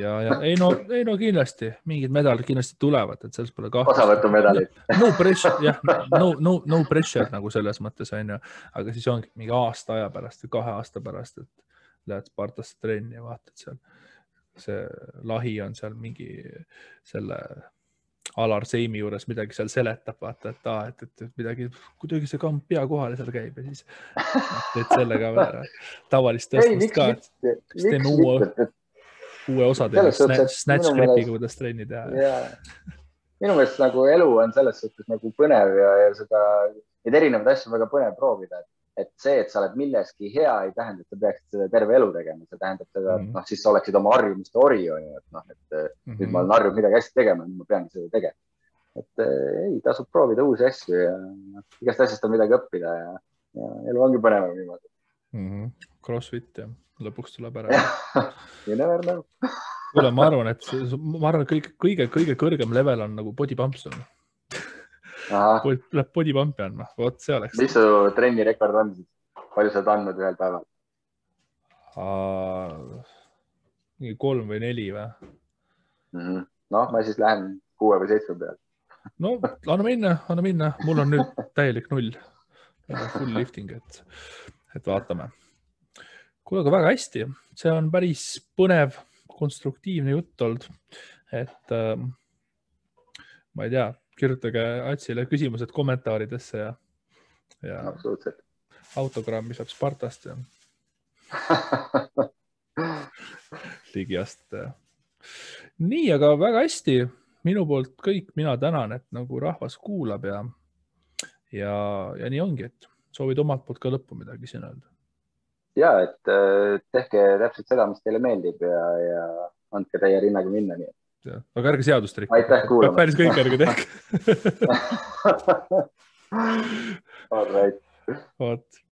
A: ja, ja ei no, ei no kindlasti mingid medalid kindlasti tulevad, et selles pole kahtlust.
B: osavõtumedalid
A: no pressure, jah, no, no, no pressure nagu selles mõttes on ju, aga siis ongi mingi aasta aja pärast või kahe aasta pärast, et lähed Spartasse trenni ja vaatad seal, see lahi on seal mingi selle Alar Seimi juures midagi seal seletab, vaata, et aa, et, et midagi, kuidagi see kamp pea kohale seal käib ja siis teed selle ka ära. tavalist tõstmist ka, et siis teen uue, uue osa teeme snatch grip'iga, kuidas trenni teha.
B: minu meelest nagu elu on selles suhtes nagu põnev ja, ja seda, neid erinevaid asju väga põnev proovida, et et see, et sa oled milleski hea, ei tähenda, et sa peaksid seda terve elu tegema, see tähendab seda, et -hmm. noh, siis sa oleksid oma harjumuste ori, on ju, et noh, et mm -hmm. nüüd ma olen harjunud midagi hästi tegema, nüüd ma peangi seda tegema. et äh, ei, tasub proovida uusi asju ja igast asjast on midagi õppida ja, ja elu ongi põnevam niimoodi
A: mm. -hmm. Crossfit jah, lõpuks tuleb ära
B: You never know
A: kuule, ma arvan, et ma arvan, et kõige, kõige, kõige kõrgem level on nagu body pumps on Läheb body pump'i andma, vot see oleks.
B: mis su trennirekord on siis? palju sa oled andnud ühel päeval?
A: mingi kolm või neli või
B: mm -hmm.? noh, ma siis lähen kuue või seitsme peale.
A: no anna minna, anna minna, mul on nüüd täielik null. Full lifting, et, et vaatame. kuule, aga väga hästi, see on päris põnev, konstruktiivne jutt olnud. et äh, ma ei tea kirjutage Atsile küsimused kommentaaridesse ja, ja autogrammi saab Spartast ja ligiast. nii, aga väga hästi, minu poolt kõik, mina tänan, et nagu rahvas kuulab ja, ja, ja nii ongi, et soovid omalt poolt ka lõppu midagi siin öelda?
B: ja, et äh, tehke täpselt seda, mis teile meeldib ja, ja andke täie rinnaga minna, nii et
A: aga ärge seadust rikkuge.
B: aitäh kuulamast.
A: päris kõik ärge tehke
B: All right.
A: vot